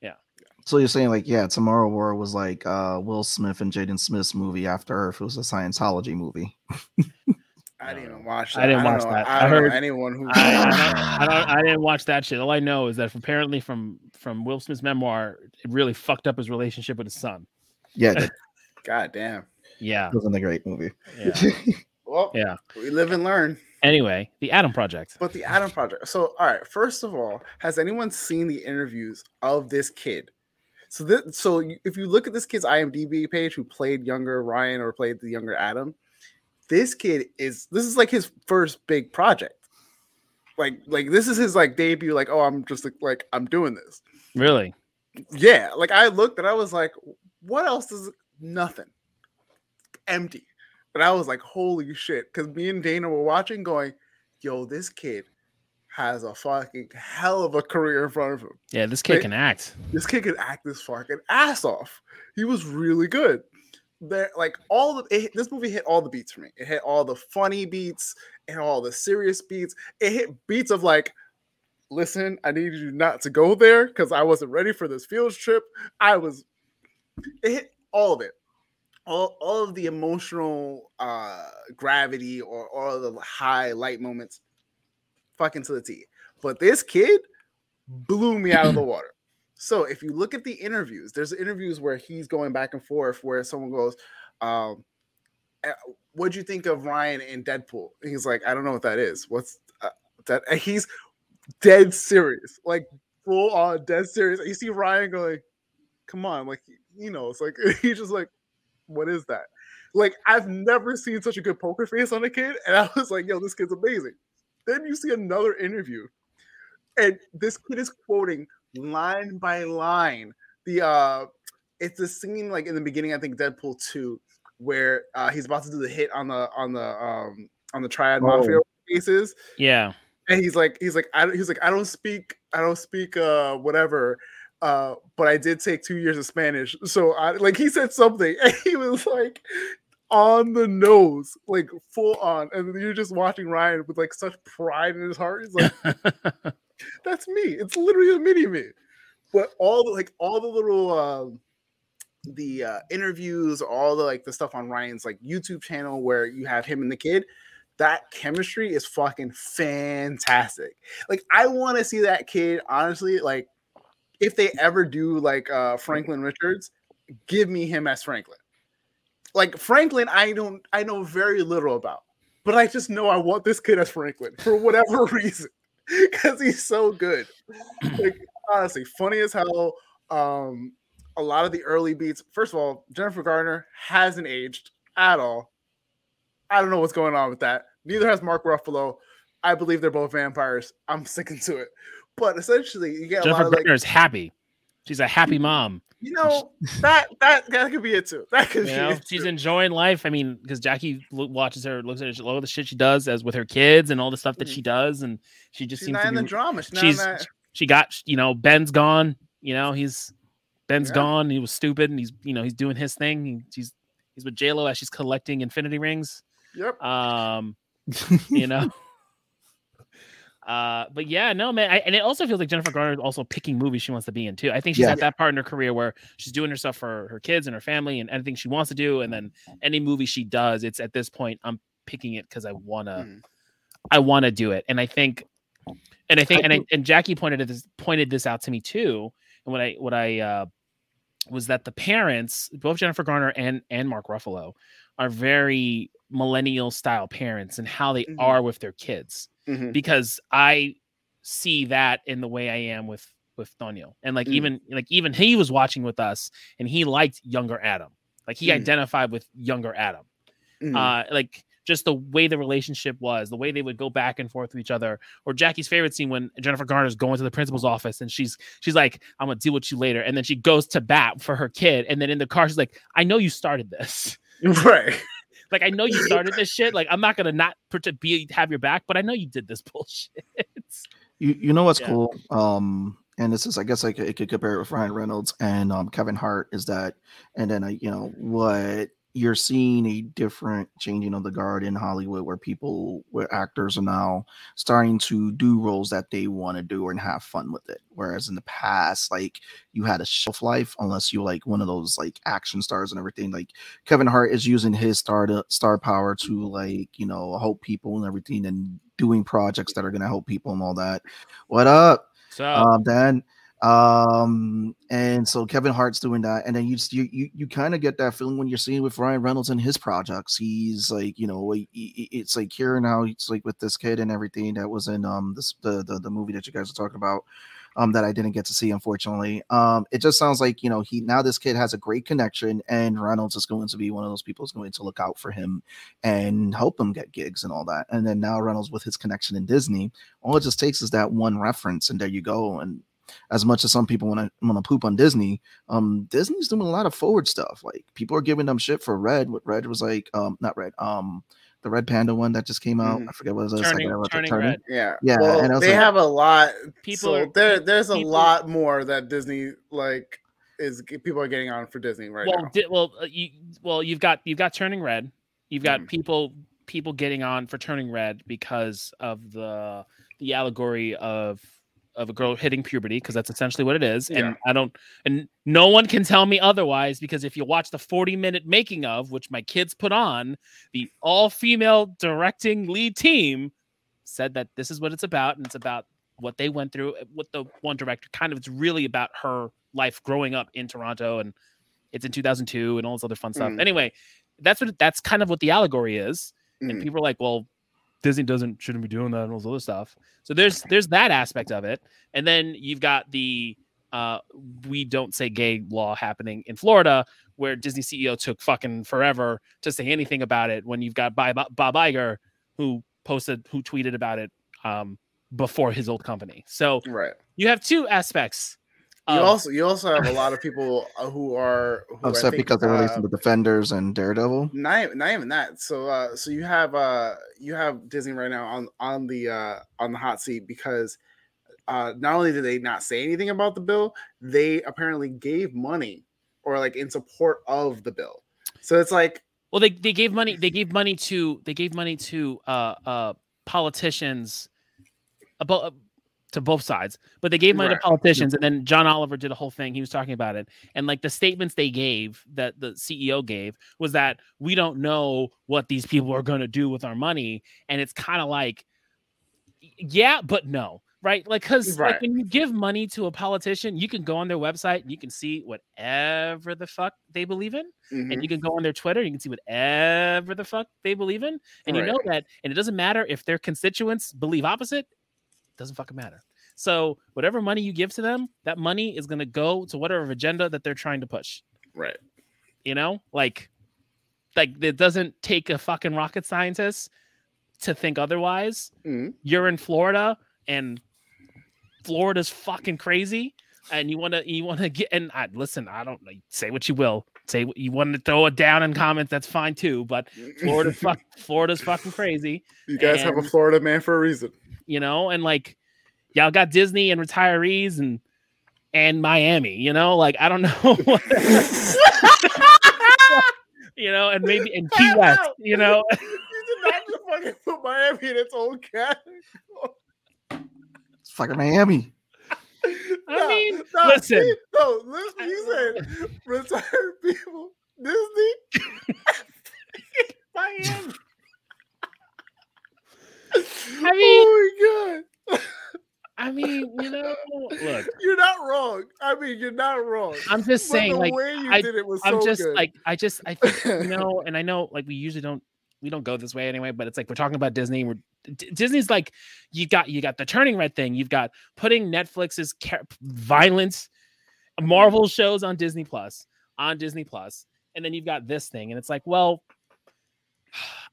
Yeah. Yeah. So you're saying like, yeah, Tomorrow War was like uh Will Smith and Jaden Smith's movie After Earth. It was a Scientology movie. I didn't even watch that. I didn't don't watch know- that. I, I heard- anyone who I, I, don't, I, don't, I didn't watch that shit. All I know is that apparently from from Will Smith's memoir, it really fucked up his relationship with his son. Yeah, God damn. Yeah, It wasn't a great movie. yeah, Well, yeah. we live and learn. Anyway, the Adam Project. But the Adam Project. So, all right. First of all, has anyone seen the interviews of this kid? So, this, so if you look at this kid's IMDb page, who played younger Ryan or played the younger Adam, this kid is this is like his first big project. Like, like this is his like debut. Like, oh, I'm just like, like I'm doing this. Really? Yeah. Like I looked and I was like, what else is nothing? Empty. And I was like, holy shit. Because me and Dana were watching, going, yo, this kid has a fucking hell of a career in front of him. Yeah, this kid Wait. can act. This kid can act this fucking ass off. He was really good. There, like all the it, this movie hit all the beats for me. It hit all the funny beats and all the serious beats. It hit beats of like, listen, I need you not to go there because I wasn't ready for this field trip. I was. It hit all of it, all all of the emotional uh gravity or all the high light moments, fucking to the T. But this kid blew me out of the water. So if you look at the interviews, there's interviews where he's going back and forth where someone goes, um, "Uh, what'd you think of Ryan in Deadpool? And he's like, I don't know what that is. What's uh, that? And he's dead serious, like full on dead serious. You see Ryan going, come on, like you know, it's like he's just like, what is that? Like I've never seen such a good poker face on a kid, and I was like, yo, this kid's amazing. Then you see another interview, and this kid is quoting line by line the uh it's a scene like in the beginning i think deadpool 2 where uh he's about to do the hit on the on the um on the triad Oh. mafia cases Yeah. and he's like he's like I, don't- he's like i don't speak i don't speak uh whatever uh but i did take two years of spanish so i like he said something and he was like on the nose like full on and you're just watching ryan with like such pride in his heart he's like That's me. It's literally a mini me. But all the like all the little um the uh interviews, all the like the stuff on Ryan's like YouTube channel where you have him and the kid, that chemistry is fucking fantastic. Like I want to see that kid honestly like if they ever do like uh Franklin Richards, give me him as Franklin. Like Franklin I don't I know very little about, but I just know I want this kid as Franklin for whatever reason because he's so good. Like honestly, funny as hell. Um, a lot of the early beats. First of all, Jennifer Garner hasn't aged at all. I don't know what's going on with that. Neither has Mark Ruffalo. I believe they're both vampires. I'm sticking to it. But essentially, you get a Jennifer lot of like, happy. She's a happy mom. You know, that that that could be it too. That could You be know, it she's too. enjoying life. I mean, because Jackie lo- watches her, looks at her, all the shit she does as with her kids and all the stuff that she does, and she just She's seems not to in be. the drama. She's not she's- in that. she got, you know, Ben's gone. You know, he's Ben's Yeah. gone. He was stupid, and he's, you know, he's doing his thing. He, he's he's with J Lo as she's collecting infinity rings. Yep. Um, you know. Uh, but yeah, no, man, I, and it also feels like Jennifer Garner is also picking movies she wants to be in too. I think she's Yeah. at that part in her career where she's doing her stuff for her kids and her family and anything she wants to do, and then any movie she does, it's at this point I'm picking it because I wanna, Mhm. I wanna do it, and I think, and I think, and I, and Jackie pointed this pointed this out to me too, and what I what I uh, was that the parents, both Jennifer Garner and and Mark Ruffalo, are very millennial style parents and how they Mhm. are with their kids Mhm. because I see that in the way I am with with Tonio. And like Mm. even like even he was watching with us and he liked younger Adam. Like he Mm. identified with younger Adam. Mhm. Uh like just the way the relationship was, the way they would go back and forth with each other. Or Jackie's favorite scene when Jennifer Garner's going to the principal's office and she's she's like, I'm gonna deal with you later. And then she goes to bat for her kid. And then in the car, she's like, I know you started this. right. Like I know you started this shit. Like I'm not gonna not be have your back, but I know you did this bullshit. You you know what's Yeah. cool? Um, and this is I guess I could, I could compare it with Ryan Reynolds and um Kevin Hart is that, and then I you know what you're seeing a different changing of the guard in Hollywood where people where actors are now starting to do roles that they want to do and have fun with it. Whereas in the past, like you had a shelf life unless you like one of those like action stars and everything. Like Kevin Hart is using his star to, star power to like you know help people and everything and doing projects that are going to help people and all that. What up, So um, Dan? Um, and so Kevin Hart's doing that, and then you you you, you kind of get that feeling when you're seeing with Ryan Reynolds and his projects. He's like, you know, he- he- it's like here now. It's like with this kid and everything that was in um this the the, the movie that you guys are talking about. Um, that I didn't get to see, unfortunately. Um, it just sounds like you know he now this kid has a great connection, and Reynolds is going to be one of those people who's going to look out for him and help him get gigs and all that. And then now Reynolds with his connection in Disney, all it just takes is that one reference, and there you go. And as much as some people want to want to poop on Disney, um, Disney's doing a lot of forward stuff. Like people are giving them shit for Red. What Red was like, um, not Red, um, the Red Panda one that just came out. Mhm. I forget what it was. Turning- I the- Turning Turning. Red. Yeah. Yeah, Well, and I was they like- have a lot. People People, so are- there, there's a people- lot more that Disney like is people are getting on for Disney right well, now. di- well, uh, you, well, you've got you've got turning red. You've got Mhm. people people getting on for turning red because of the the allegory of of a girl hitting puberty because that's essentially what it is. Yeah. And I don't and no one can tell me otherwise because if you watch the 40 minute making of which my kids put on, the all female directing lead team said that this is what it's about and it's about what they went through what the one director kind of it's really about her life growing up in Toronto and it's in 2002 and all this other fun stuff. Mhm. Anyway, that's what that's kind of what the allegory is and Mhm. people are like, well, Disney doesn't shouldn't be doing that and all this other stuff. So there's there's that aspect of it, and then you've got the uh, we don't say gay law happening in Florida, where Disney CEO took fucking forever to say anything about it. When you've got Bob, Bob Iger who posted who tweeted about it um, before his old company. So right. you have two aspects. You of- also you also have a lot of people uh, who are who I Upset think, because they're uh, releasing the Defenders and Daredevil. not even, not even that. So uh so you have uh you have Disney right now on on the uh on the hot seat because uh not only did they not say anything about the bill, they apparently gave money or like in support of the bill. So it's like Well, they, they gave money. They gave money to they gave money to uh uh politicians about to both sides, but they gave money Right. to politicians. And then John Oliver did a whole thing. He was talking about it. And like the statements they gave that the CEO gave was that we don't know what these people are going to do with our money. And it's kind of like, yeah, but no. Right. Like, because like when you give money to a politician, you can go on their website and you can see whatever the fuck they believe in Mhm. and you can go on their Twitter, you can see whatever the fuck they believe in, and you know that, and it doesn't matter if their constituents believe opposite, doesn't fucking matter. So whatever money you give to them, that money is gonna go to whatever agenda that they're trying to push. right. You know, like, like it doesn't take a fucking rocket scientist to think otherwise. Mhm. You're in Florida, and Florida's fucking crazy. And you want to, you want to get, and I listen. I don't like say what you will. Say you want to throw it down in comments. That's fine too. But Florida, fuck, Florida's fucking crazy. You guys have a Florida man for a reason. You know, and like y'all got Disney and retirees and and Miami. You know, like I don't know. you know, and maybe in Key West. You know, you did not just fucking put Miami in its own category. It's fucking Miami. I mean, listen. see, No, listen. You said retired people, Disney, Miami. I oh mean- oh my god, I mean, you know, look, you're not wrong. I mean, you're not wrong. I'm just But saying, the like, way you I- did it was I'm so just good. like, I just, I think, you know, and I know, like, we usually don't, we don't go this way anyway, but it's like we're talking about Disney. We're D- Disney's like, you got, you got the turning red thing. You've got putting Netflix's ca- violence, Marvel shows on Disney Plus, on Disney Plus, and then you've got this thing, and it's like, well,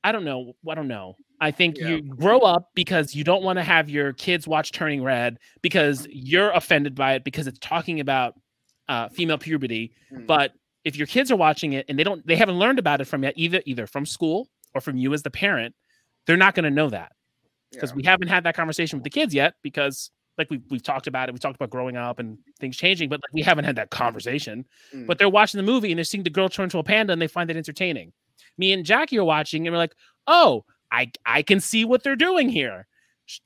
I don't know, I don't know. I think Yeah. you grow up because you don't want to have your kids watch Turning Red because you're offended by it because it's talking about uh, female puberty Mm. but if your kids are watching it and they don't they haven't learned about it from yet either either from school or from you as the parent they're not going to know that. Because Yeah. we haven't had that conversation with the kids yet because like we've, we've talked about it we've talked about growing up and things changing but like we haven't had that conversation. Mm. but they're watching the movie and they're seeing the girl turn to a panda and they find it entertaining. Me and jackie are watching and we're like oh i i can see what they're doing here.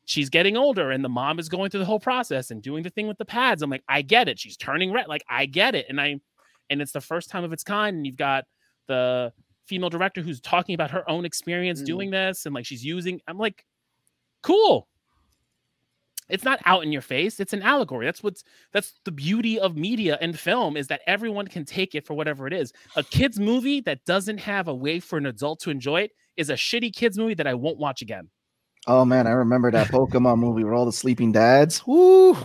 She's getting older and the mom is going through the whole process and doing the thing with the pads. I'm like i get it. She's turning red. Like i get it. And i and it's the first time of its kind and you've got the female director who's talking about her own experience Mm. doing this and like she's using i'm like cool it's not out in your face it's an allegory that's what's that's the beauty of media and film is that everyone can take it for whatever it is a kids movie that doesn't have a way for an adult to enjoy it is a shitty kids movie that i won't watch again Oh man, I remember that Pokemon movie where all the sleeping dads. Woo!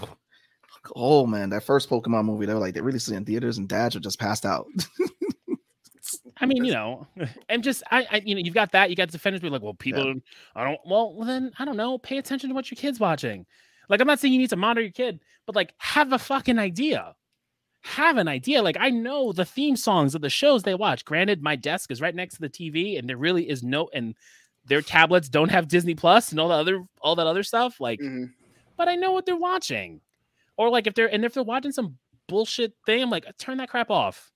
Oh man, that first Pokemon movie, they were like they really see in theaters and dads were just passed out. I mean, you know, and just I, I you know, you've got that. You got the defenders be like, well, people, don't- I don't. Well, then I don't know. Pay attention to what your kid's watching. Like, I'm not saying you need to monitor your kid, but like, have a fucking idea. Have an idea. Like, I know the theme songs of the shows they watch. Granted, my desk is right next to the TV, and there really is no, and their tablets don't have Disney Plus and all the other, all that other stuff. Like, Mhm. but I know what they're watching. Or like if they're and if they're watching some bullshit thing, I'm like, turn that crap off.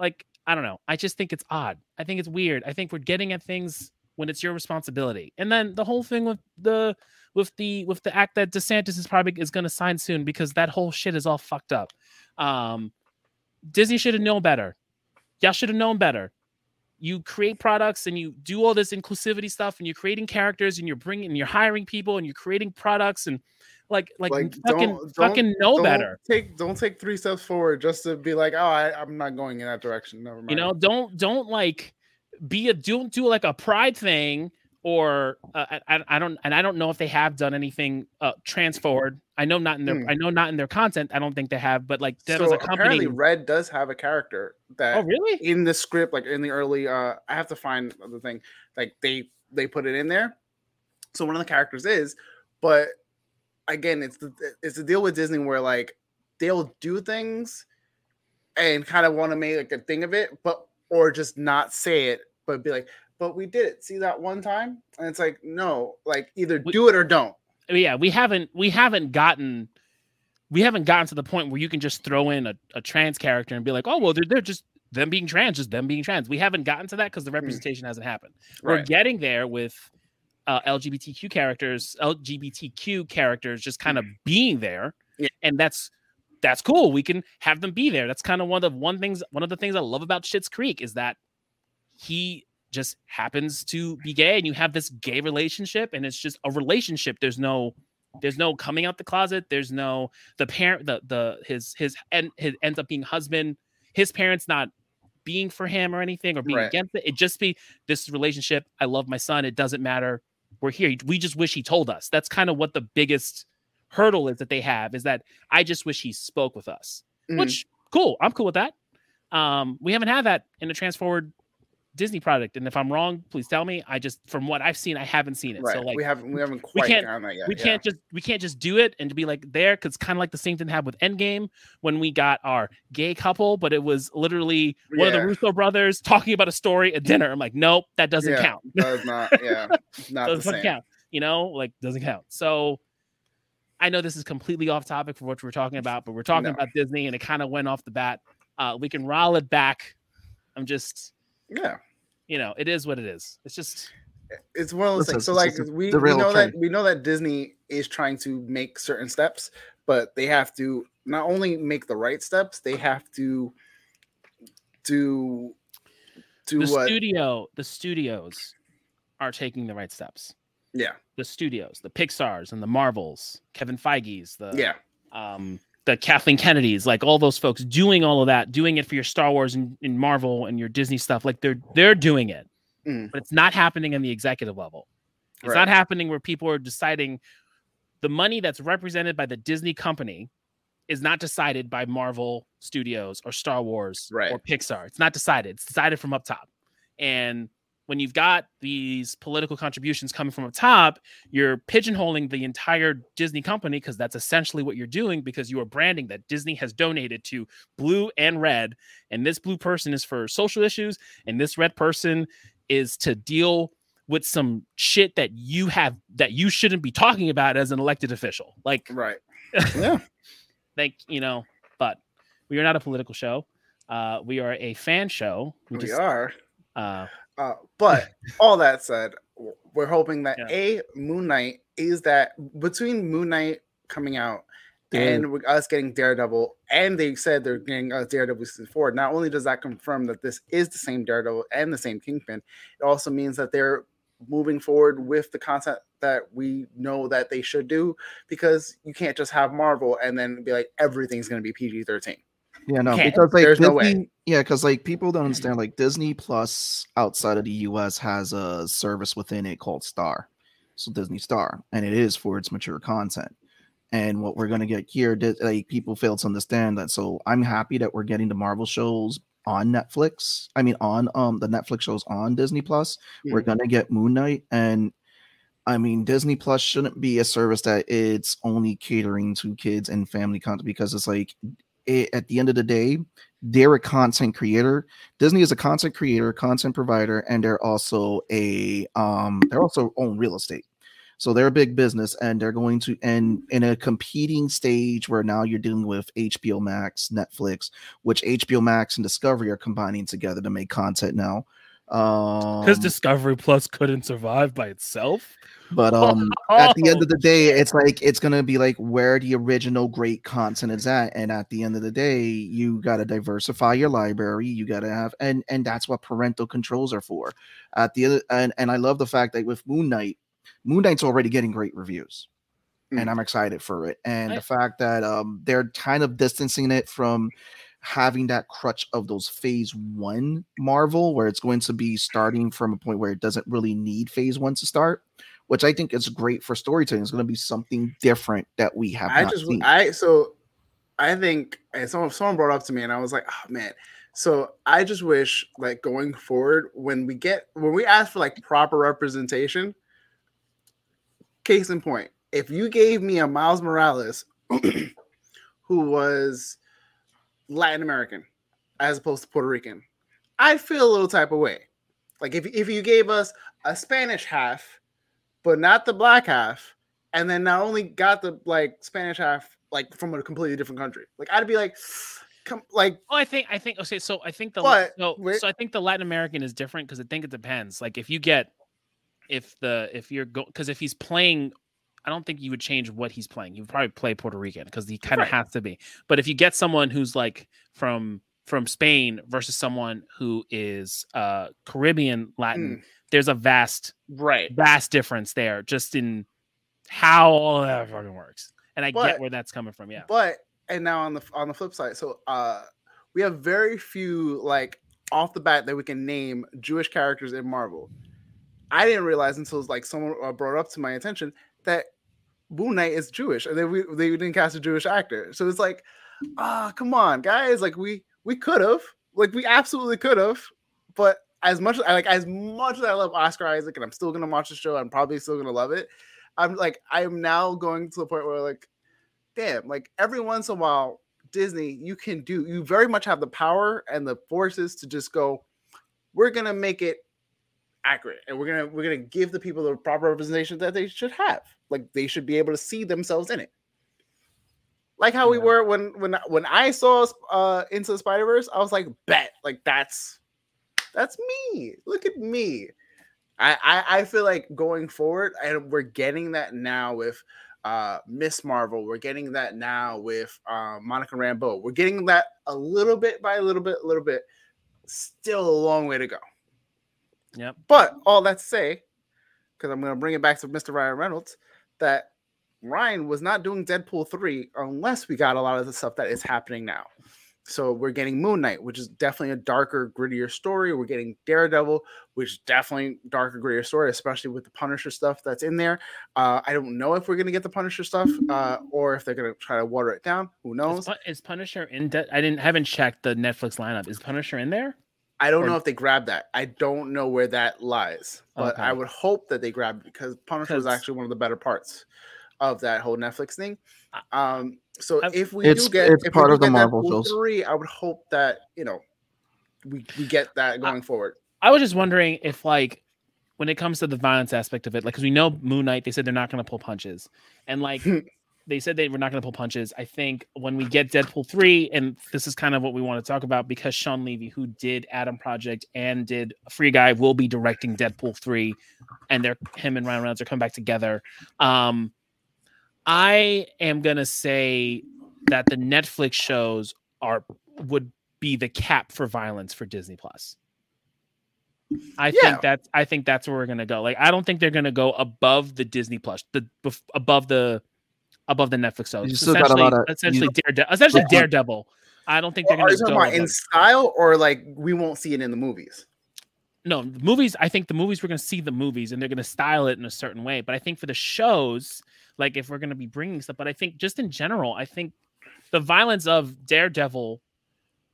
Like, I don't know. I just think it's odd. I think it's weird. I think we're getting at things when it's your responsibility. And then the whole thing with the with the with the act that DeSantis is probably is gonna sign soon because that whole shit is all fucked up. Um Disney should have known better. Y'all should have known better. You create products and you do all this inclusivity stuff and you're creating characters and you're bringing and you're hiring people and you're creating products and like like, Like, fucking don't- fucking know Don't better. Take don't take three steps forward just to be like, oh, I, I'm not going in that direction. Never mind. You know, don't don't like be a don't do like a pride thing or uh, I, I don't and I don't know if they have done anything uh trans forward. I know not in their Hmm. I know not in their content. I don't think they have, but like that so was a apparently company. Red does have a character that Oh really? in the script, like in the early uh I have to find the thing, like they they put it in there. So one of the characters is, but again, it's the it's the deal with Disney where like they'll do things and kind of want to make like a thing of it, but or just not say it, but be like, but we did it. See that one time? And it's like, no, like either We- do it or don't. Oh, yeah, we haven't we haven't gotten we haven't gotten to the point where you can just throw in a, a trans character and be like, oh well, they're, they're just them being trans, just them being trans. We haven't gotten to that because the representation hasn't happened. We're Hmm. Getting there with uh, LGBTQ characters, LGBTQ characters, just kind of being there, Yeah. and that's that's cool. We can have them be there. That's kind of one of the one things one of the things I love about Schitt's Creek is that he just happens to be gay, and you have this gay relationship, and it's just a relationship. There's no there's no coming out the closet. There's no the parent the the his his and his ends up being husband. His parents not being for him or anything or being Right. against it. It just be this relationship. I love my son. It doesn't matter. We're here. We just wish he told us. That's kind of what the biggest hurdle is that they have is that I just wish he spoke with us. Mhm. Which cool. I'm cool with that. Um, we haven't had that in a transforward Disney product. And if I'm wrong, please tell me. I just from what I've seen, I haven't seen it. right. So like we haven't we haven't quite can't- done that yet. we yeah. can't just we can't just do it and to be like there because kind of like the same thing happened with Endgame when we got our gay couple, but it was literally one of the Russo brothers talking about a story at dinner. I'm like, nope, that doesn't count Yeah, count. Does not. Yeah. Not the doesn't same. count. You know, like doesn't count. So I know this is completely off topic for what we're talking about, but we're talking No. about Disney and it kind of went off the bat. Uh, we can roll it back. I'm just, Yeah. you know, it is what it is. It's just it's one of those Listen, things. So like we, we real know that we know that Disney is trying to make certain steps, but they have to not only make the right steps, they have to do do the what studio, the studios are taking the right steps. yeah, the studios, the Pixar's and the Marvels, Kevin Feige's, the yeah, um, the Kathleen Kennedy's, like all those folks doing all of that, doing it for your Star Wars and, and Marvel and your Disney stuff. Like they're they're doing it, Mm. but it's not happening on the executive level. It's Right. not happening where people are deciding the money that's represented by the Disney company is not decided by Marvel Studios or Star Wars Right. or Pixar. It's not decided. It's decided from up top. And when you've got these political contributions coming from up top, you're pigeonholing the entire Disney company because that's essentially what you're doing because you are branding that Disney has donated to blue and red. And this blue person is for social issues, and this red person is to deal with some shit that you have that you shouldn't be talking about as an elected official. Like, right. Yeah. like you know, but we are not a political show. Uh, we are a fan show. We just, are. Uh, Uh, but all that said, we're hoping that Yeah. a Moon Knight is that between Moon Knight coming out Dude. and with us getting Daredevil, and they said they're getting us Daredevil season four. Not only does that confirm that this is the same Daredevil and the same Kingpin, it also means that they're moving forward with the content that we know that they should do because you can't just have Marvel and then be like everything's going to be PG thirteen. Yeah, no, Can't. because like There's no way. Disney, yeah, because like people don't understand. Like Disney Plus outside of the U.S. has a service within it called Star, so Disney Star, and it is for its mature content. And what we're gonna get here, like people fail to understand that. So I'm happy that we're getting the Marvel shows on Netflix. I mean, on um the Netflix shows on Disney Plus. We're Mhm. gonna get Moon Knight, and I mean Disney Plus shouldn't be a service that it's only catering to kids and family content because it's like it, at the end of the day, they're a content creator. Disney is a content creator, content provider, and they're also a um they're also own real estate. So they're a big business and they're going to and in a competing stage where now you're dealing with HBO Max, Netflix, which HBO Max and Discovery are combining together to make content now. Um because Discovery Plus couldn't survive by itself. but um at the end Oh, of the day, it's like it's gonna be like where the original great content is at, and at the end of the day, you gotta diversify your library. You gotta have, and and that's what parental controls are for. At the other, and and I love the fact that with Moon Knight, Moon Knight's already getting great reviews, and Mm. I'm excited for it. And I- the fact that um they're kind of distancing it from having that crutch of those phase one Marvel, where it's going to be starting from a point where it doesn't really need phase one to start which I think is great for storytelling. It's going to be something different that we have I just seen. I so I think someone someone brought up to me and I was like, oh man. So I just wish like going forward when we get when we ask for like proper representation. Case in point, if you gave me a Miles Morales who was Latin American as opposed to Puerto Rican, I'd feel a little type of way. Like if if you gave us a Spanish half, but not the black half, and then not only got the like Spanish half like from a completely different country. Like I'd be like, come like Oh, I think I think okay. So I think the But so, so I think the Latin American is different because I think it depends. Like if you get if the if you're go because if he's playing, I don't think you would change what he's playing. You would probably play Puerto Rican because he kind of Right. has to be. But if you get someone who's like from from Spain versus someone who is uh Caribbean Latin, Mm. there's a vast Right. vast difference there just in how all that fucking works. And I But- get where that's coming from. Yeah. But and now on the on the flip side, so uh we have very few like off the bat that we can name Jewish characters in Marvel. I didn't realize until like someone uh, brought up to my attention that Moon Knight is Jewish, and they we, they didn't cast a Jewish actor. So it's like, ah, come on, guys! Like we we could have, like we absolutely could have, but as much as like as much as I love Oscar Isaac, and I'm still gonna watch the show, I'm probably still gonna love it. I'm like I am now going to the point where like, damn, like every once in a while, Disney, you can do you very much have the power and the forces to just go, we're gonna make it accurate and we're gonna we're gonna give the people the proper representation that they should have. Like they should be able to see themselves in it. Like how we were when when when I saw uh into the Spider Verse, I was like, bet, like that's that's me. Look at me. I, I I feel like going forward, and we're getting that now with uh Miss Marvel. We're getting that now with uh, Monica Rambeau. We're getting that a little bit by a little bit, a little bit. Still a long way to go. Yep. But all that to say, because I'm going to bring it back to Mr. Ryan Reynolds, that Ryan was not doing Deadpool 3 unless we got a lot of the stuff that is happening now. So we're getting Moon Knight, which is definitely a darker, grittier story. We're getting Daredevil, which is definitely darker, grittier story, especially with the Punisher stuff that's in there. Uh, I don't know if we're going to get the Punisher stuff uh, or if they're going to try to water it down. Who knows? Pu- is Punisher in? De- I didn't haven't checked the Netflix lineup. Is Punisher in there? I don't or- know if they grabbed that. I don't know where that lies, but I would hope that they grabbed it because Punisher was actually one of the better parts of that whole Netflix thing. Um, so I've- if we It's- do get it's if part we of the Marvel Deadpool three, I would hope that you know we we get that going forward. I was just wondering if like when it comes to the violence aspect of it, like because we know Moon Knight, they said they're not going to pull punches, and like they said they were not going to pull punches. I think when we get Deadpool three, and this is kind of what we want to talk about because Shawn Levy, who did Adam Project and did Free Guy, will be directing Deadpool three, and they're him and Ryan Reynolds are coming back together. Um, I am gonna say that the Netflix shows are would be the cap for violence for Disney Plus. I Yeah. think that's I think that's where we're gonna go. Like I don't think they're gonna go above the Disney Plus, the above the above the Netflix shows. You It's still got a essentially, lot of- essentially Daredevil. Essentially Yeah. Daredevil. I don't think they're gonna you talking about in style or like we won't see it in the movies? no the movies i think the movies we're going to see the movies and they're going to style it in a certain way but i think for the shows like if we're going to be bringing stuff but i think just in general i think the violence of daredevil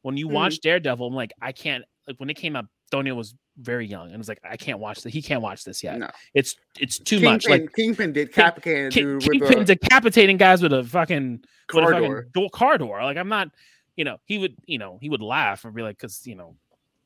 when you Mhm. watch daredevil i'm like i can't like when it came out Donio was very young and was like i can't watch this he can't watch this yet No. it's it's too Kingpin, much like Kingpin did King- King, Kingpin a decapitating guys with a fucking with a car fucking door. door, car door. Like I'm not, you know, he would, you know, he would laugh and be like, because you know,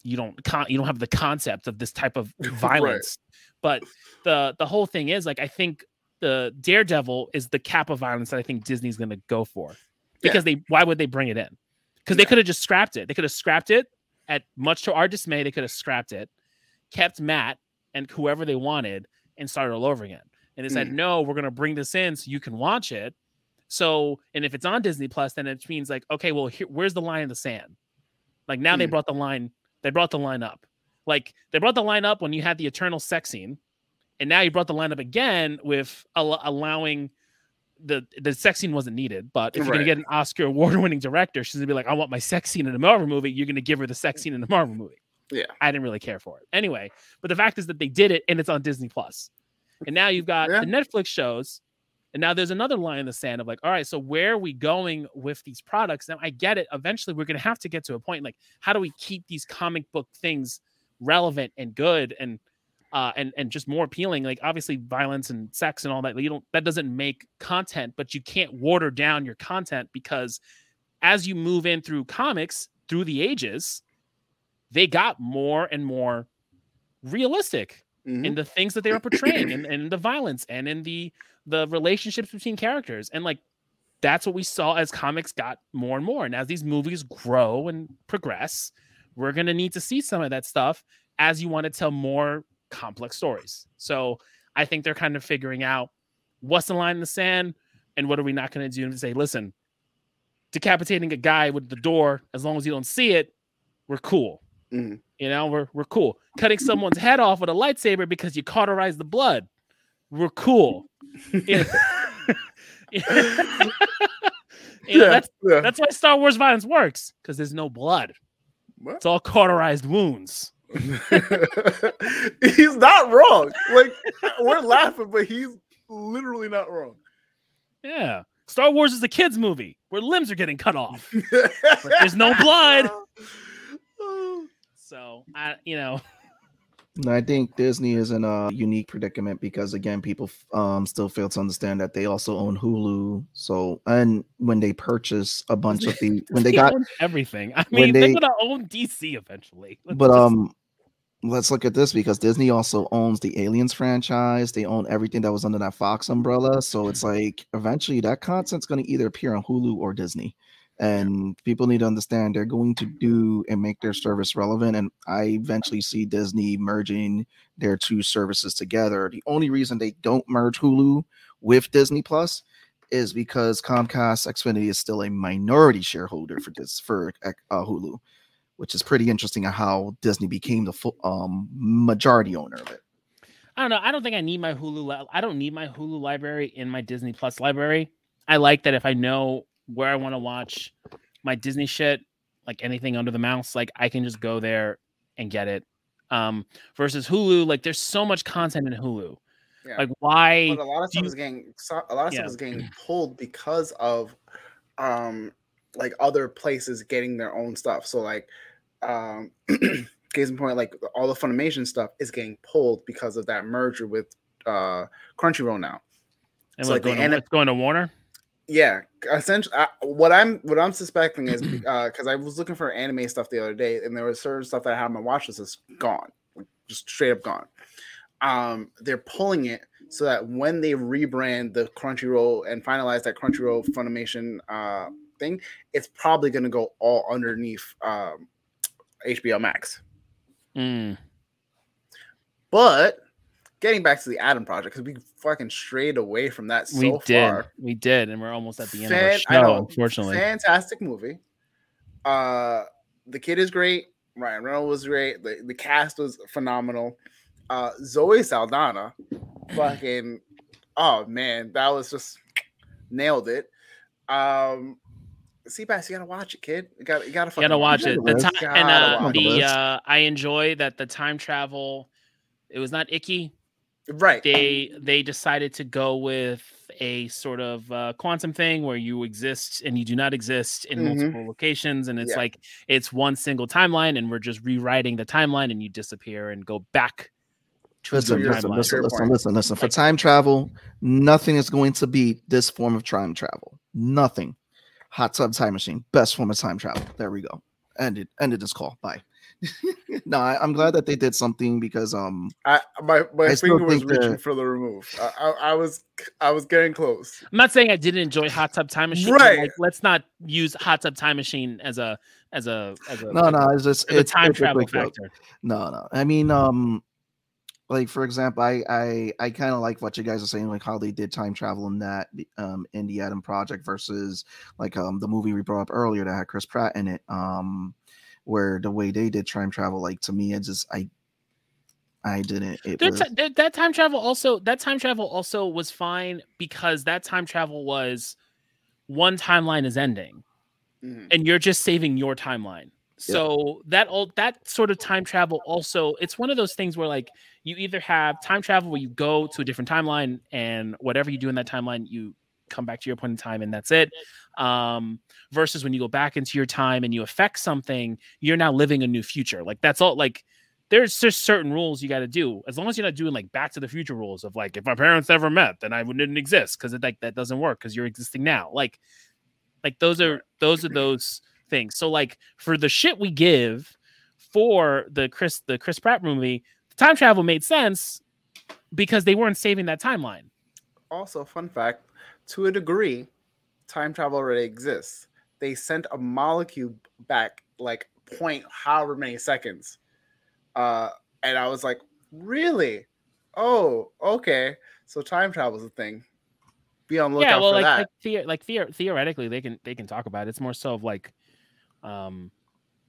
you don't con- you don't have the concept of this type of violence. But the the whole thing is like I think the Daredevil is the cap of violence that I think Disney's going to go for because they why would they bring it in? Because they could have just scrapped it. They could have scrapped it at much to our dismay. They could have scrapped it, kept Matt and whoever they wanted, and started all over again. And they said, Mm. no, we're going to bring this in so you can watch it. So, and if it's on Disney Plus, then it means like, okay, well, here, where's the line in the sand? Like now they Mm. brought the line, they brought the line up. Like they brought the line up when you had the eternal sex scene, and now you brought the line up again with al- allowing the the sex scene wasn't needed. But if you're gonna get an Oscar award winning director, she's gonna be like, I want my sex scene in a Marvel movie. You're gonna give her the sex scene in the Marvel movie. Yeah. I didn't really care for it anyway. But the fact is that they did it, and it's on Disney Plus. And now you've got Yeah. the Netflix shows, and now there's another line in the sand of like, all right, so where are we going with these products? Now I get it. Eventually, we're gonna have to get to a point like, how do we keep these comic book things relevant and good and uh, and and just more appealing? Like obviously, violence and sex and all that. You don't that doesn't make content, but you can't water down your content because as you move in through comics through the ages, they got more and more realistic Mhm. in the things that they were portraying and, and the violence and in the the relationships between characters and like that's what we saw as comics got more and more and as these movies grow and progress we're going to need to see some of that stuff as you want to tell more complex stories. So I think they're kind of figuring out what's the line in the sand and what are we not going to do and say, listen, decapitating a guy with the door, as long as you don't see it, we're cool. Mhm. You know, we're we're cool. Cutting someone's head off with a lightsaber because you cauterize the blood, we're cool. You know, You that's yeah. that's why Star Wars violence works because there's no blood. What? It's all cauterized wounds. he's not wrong. Like we're laughing, but he's literally not wrong. Yeah. Star Wars is a kids movie where limbs are getting cut off. there's no blood. So I, you know, I think Disney is in a unique predicament because again, people um still fail to understand that they also own Hulu. So and when they purchase a bunch of the when they got everything. I mean, they, they- are gonna own DC eventually. Let's but just- um let's look at this because Disney also owns the Aliens franchise. They own everything that was under that Fox umbrella. So it's like eventually that content's going to either appear on Hulu or Disney. And people need to understand they're going to do and make their service relevant. And I eventually see Disney merging their two services together. The only reason they don't merge Hulu with Disney Plus is because Comcast Xfinity is still a minority shareholder for this for uh, Hulu which is pretty interesting how Disney became the full um majority owner of it. I don't know. I don't think I need my Hulu. Li- I don't need my Hulu library in my Disney Plus library. I like that if I know where I want to watch my Disney shit, like anything under the mouse, like I can just go there and get it. Um, versus Hulu, like there's so much content in Hulu. Yeah. Like why? But a lot of stuff you- is getting a lot of Yeah. stuff is getting pulled because of um like other places getting their own stuff. So like um case in point, like all the Funimation stuff is getting pulled because of that merger with uh Crunchyroll now. And so like going, to, it's going to Warner. Yeah, essentially, I, what I'm what I'm suspecting is because I was looking for anime stuff the other day, and there was certain stuff that I had on my watch list is gone, like, just straight up gone. Um, they're pulling it so that when they rebrand the Crunchyroll and finalize that Crunchyroll Funimation uh thing, it's probably going to go all underneath um HBO Max. Mm. But getting back to the Adam Project, because we fucking strayed away from that so we did, far. we did, and we're almost at the end Fan- of our show. know, Unfortunately, fantastic movie. Uh, the kid is great. Ryan Reynolds was great. The, the cast was phenomenal. Uh, Zoe Saldana, fucking, oh man, that was just nailed it. Um, see, Bass, you gotta watch it, kid. You gotta, you gotta, you gotta fucking watch it. The time and uh, the uh, I enjoy that the time travel. It was not icky. Right. they they decided to go with a sort of uh, quantum thing where you exist and you do not exist in Mhm. multiple locations and it's Yeah. like it's one single timeline and we're just rewriting the timeline and you disappear and go back to Listen, your listen, timeline. listen, listen, listen, listen. For time travel, nothing is going to beat this form of time travel. Nothing. Hot tub time machine, best form of time travel. There we go. Ended. Ended this call. Bye. no, I, I'm glad that they did something because um I my my I finger was think reaching that- for the remove. I, I, I was I was getting close. I'm not saying I didn't enjoy Hot Tub Time Machine. Right. Like, let's not use Hot Tub Time Machine as a as a as a no no it's just as a it's, time it's a travel quick joke. factor. No, no. I mean, um, like for example, I I I kind of like what you guys are saying, like how they did time travel in that um in the Adam Project versus like um the movie we brought up earlier that had Chris Pratt in it. Um, where the way they did time travel, like to me, it just I I didn't. It was, ti- that- that time travel also that time travel also was fine because that time travel was one timeline is ending Mhm. and you're just saving your timeline. So that all that sort of time travel also it's one of those things where like you either have time travel where you go to a different timeline and whatever you do in that timeline you come back to your point in time and that's it. Um versus when you go back into your time and you affect something you're now living a new future. Like that's all like there's just certain rules you got to do. As long as you're not doing like back to the future rules of like if my parents ever met then i wouldn't exist because like that doesn't work because you're existing now. Like like those are those are those things. So like for the shit we give for the chris the chris pratt movie time travel made sense because they weren't saving that timeline. Also, fun fact: to a degree, time travel already exists. They sent a molecule back like point however many seconds, uh, and I was like, Really? Oh, okay. So time travel is a thing. Be on the lookout yeah, well, for like that. like, the, like theor- theoretically, they can they can talk about it. It's more so of like, um,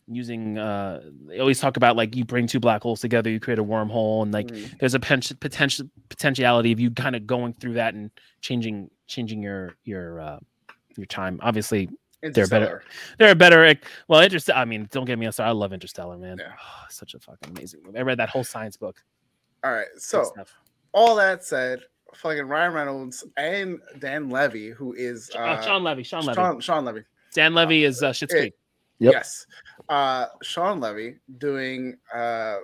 using uh, they always talk about like you bring two black holes together, you create a wormhole, and like Mm. there's a potential potential potentiality of you kind of going through that and changing changing your your uh, your time. Obviously, they're better- Interstellar. there are better. Well, Interstellar. I mean, don't get me started. I love Interstellar, man. Yeah. such a fucking amazing movie. I read that whole science book. All right. So all that said, fucking Ryan Reynolds and Dan Levy, who is Uh, uh, Shawn Levy. Shawn Levy. Shawn, Shawn Levy. Dan Levy is uh, Schitt's it- Creek. Yep. Yes. Uh, Shawn Levy doing uh,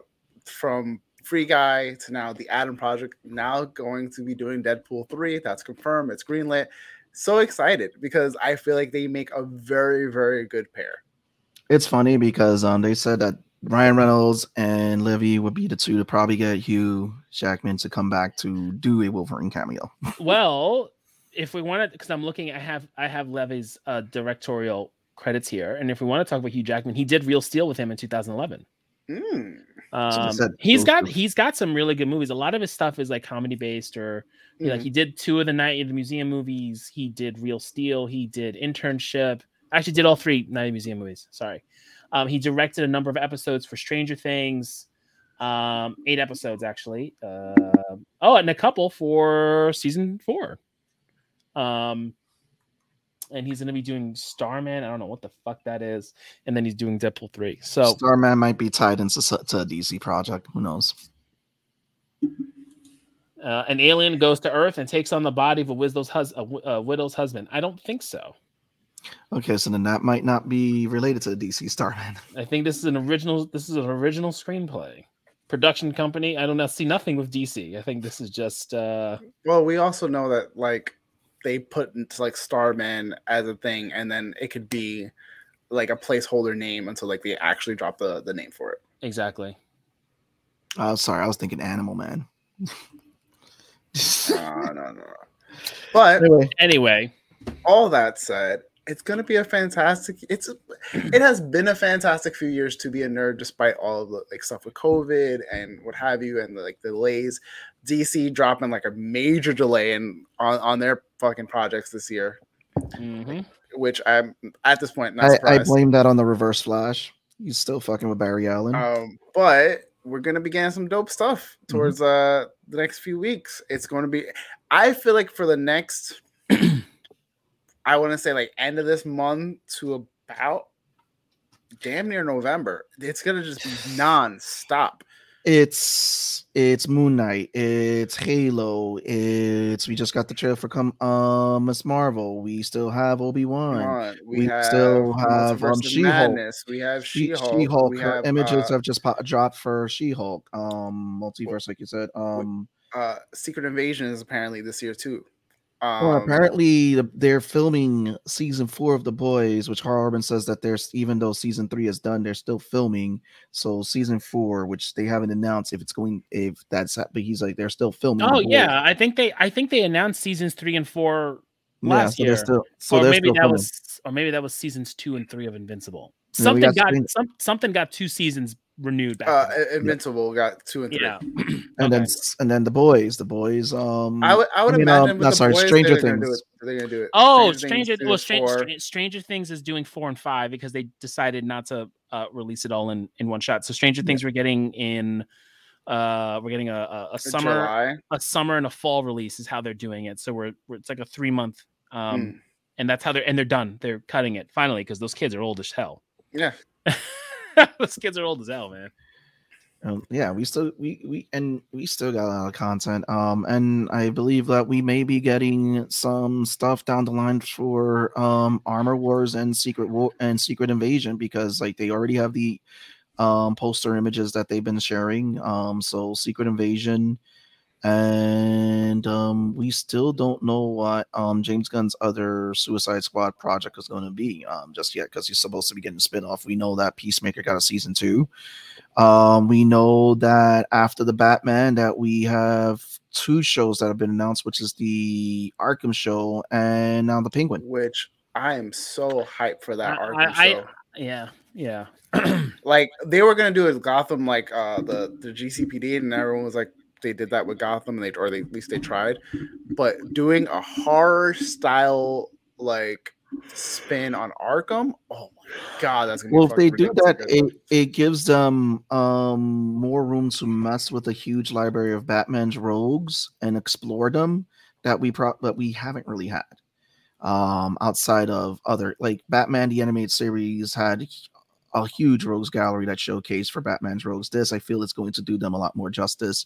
from Free Guy to now the Adam Project, now going to be doing Deadpool 3. That's confirmed. It's greenlit. So excited because I feel like they make a very, very good pair. It's funny because um they said that Ryan Reynolds and Levy would be the two to probably get Hugh Jackman to come back to do a Wolverine cameo. well, if we want to, because I'm looking, I have I have Levy's uh, directorial credits here, and if we want to talk about Hugh Jackman, he did Real Steel with him in 2011. Mm. I Um, said he's those got he's got some really good movies. A lot of his stuff is like comedy based, or like Mhm. he did two of the Night of the Museum movies. He did Real Steel. He did Internship. Actually, did all three Night of the Museum movies. Sorry. Um, he directed a number of episodes for Stranger Things. Um, eight episodes actually. Uh, oh, and a couple for season four. Um, and he's gonna be doing Starman. I don't know what the fuck that is. And then he's doing Deadpool three. So Starman might be tied into to a DC project. Who knows? uh, an alien goes to Earth and takes on the body of a widow's, hus- a, a widow's husband. I don't think so. Okay, so then that might not be related to the DC Starman. I think this is an original. This is an original screenplay. Production company. I don't know, see nothing with DC. I think this is just. uh Well, we also know that like they put into like Starman as a thing, and then it could be like a placeholder name until like they actually drop the the name for it. Exactly. Oh, sorry, I was thinking Animal Man. No, no, no. no. But anyway, Anyway, all that said, it's gonna be a fantastic. It's it has been a fantastic few years to be a nerd, despite all of the like stuff with COVID and what have you, and the, like delays. DC dropping like a major delay in on, on their fucking projects this year, mhm. which I'm at this point not I, I surprised. blame that on the Reverse Flash. He's still fucking with Barry Allen. Um, but we're gonna be getting some dope stuff Mm-hmm. towards uh the next few weeks. It's going to be. I feel like for the next, I want to say like end of this month to about damn near November. It's gonna just be non-stop. It's it's Moon Knight, it's Halo, it's we just got the trailer for come um Miss Marvel. We still have Obi Wan. on. we still have, um, of She-Hulk. We have She. Her images uh, have just pop- dropped for She Hulk. Um, multiverse, like you said. Um, uh, Secret Invasion is apparently this year too. Um, well, apparently the- they're filming season four of The Boys, which Harlan says that there's even though season three is done, they're still filming. So season four, which they haven't announced if it's going, if that's, but he's like they're still filming. Oh yeah, I think they. I think they announced seasons three and four yeah. last So year. still, so or maybe that filming. was, or maybe that was seasons two and three of Invincible. Something got got some, something got two seasons renewed back. uh, to back. Invincible got two and three. yeah, and then Okay. s- and then the boys, the boys. Um, I would, I would mean, imagine um, with no, the sorry, boys, Stranger they're Gonna Things. it. They're gonna do it. Oh, Things Stranger two well, Stranger. Stranger, Stranger Things is doing four and five because they decided not to uh, release it all in in one shot. So Stranger Yeah. Things we're getting in uh we're getting a, a, a summer July. a summer and a fall release is how they're doing it. So we're, we're it's like a three month um Mm. and that's how they're and they're done. They're cutting it finally because those kids are old as hell. Yeah. those kids are old as hell, man. Um, yeah, we still we we and we still got a lot of content. Um, and I believe that we may be getting some stuff down the line for um Armor Wars and Secret War and Secret Invasion because like they already have the um poster images that they've been sharing. Um, so Secret Invasion, and um we still don't know what um James Gunn's other Suicide Squad project is going to be um just yet because he's supposed to be getting a spin-off. We know that Peacemaker got a season two. Um, we know that after the Batman, that we have two shows that have been announced, which is the Arkham show and now the Penguin. Which I am so hyped for that I- Arkham I- show. Yeah, Yeah. Like they were gonna do it with Gotham, like uh the the GCPD, and everyone was like they did that with Gotham, and they or they at least they tried. But doing a horror style like spin on Arkham, oh my god, that's gonna be Well, if they do that, it, it gives them um more room to mess with a huge library of Batman's rogues and explore them that we pro- that we haven't really had. Um, outside of other like Batman the animated series had a huge rogues gallery that showcased for Batman's rogues. This I feel it's going to do them a lot more justice,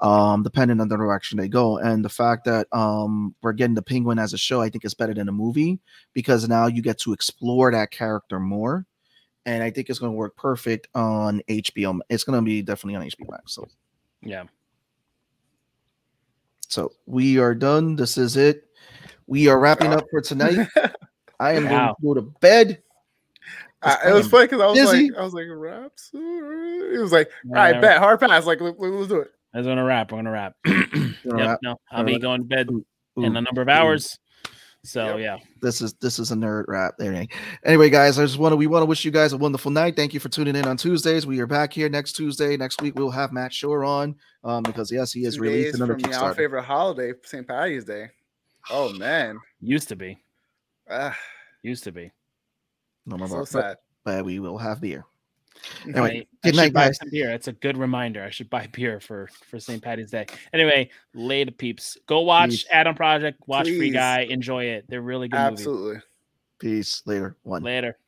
um, depending on the direction they go. And the fact that um we're getting the Penguin as a show, I think is better than a movie because now you get to explore that character more and I think it's going to work perfect on HBO. It's going to be definitely on HBO Max. So, Yeah. so we are done. This is it. We are wrapping up for tonight. I am Wow. going to go to bed. Uh, it was funny because I was Busy. like, I was like, raps. It was like, all Whatever. bet hard pass. Like, let, us do it. That's gonna wrap. We're gonna wrap. Gonna yep, wrap. no, I'll be wrap. going to bed Ooh, in a number of ooh. hours. So Yep. yeah. This is this is a nerd rap. Anyway, anyway, guys, I just want to we want to wish you guys a wonderful night. Thank you for tuning in on Tuesdays. We are back here next Tuesday. Next week we'll have Matt Shore on um because yes, he is Two released another from our favorite holiday, St. Patty's Day. Oh man, Used to be. ah, Used to be. No more so bar- sad. but we will have beer. Anyway, I good should night, buy guys. some beer. That's a good reminder. I should buy beer for for St. Patty's Day. Anyway, later peeps. Go watch Peace. Adam Project. Watch Free Guy. Enjoy it. They're really good movies. Absolutely. Peace. Later. One. Later.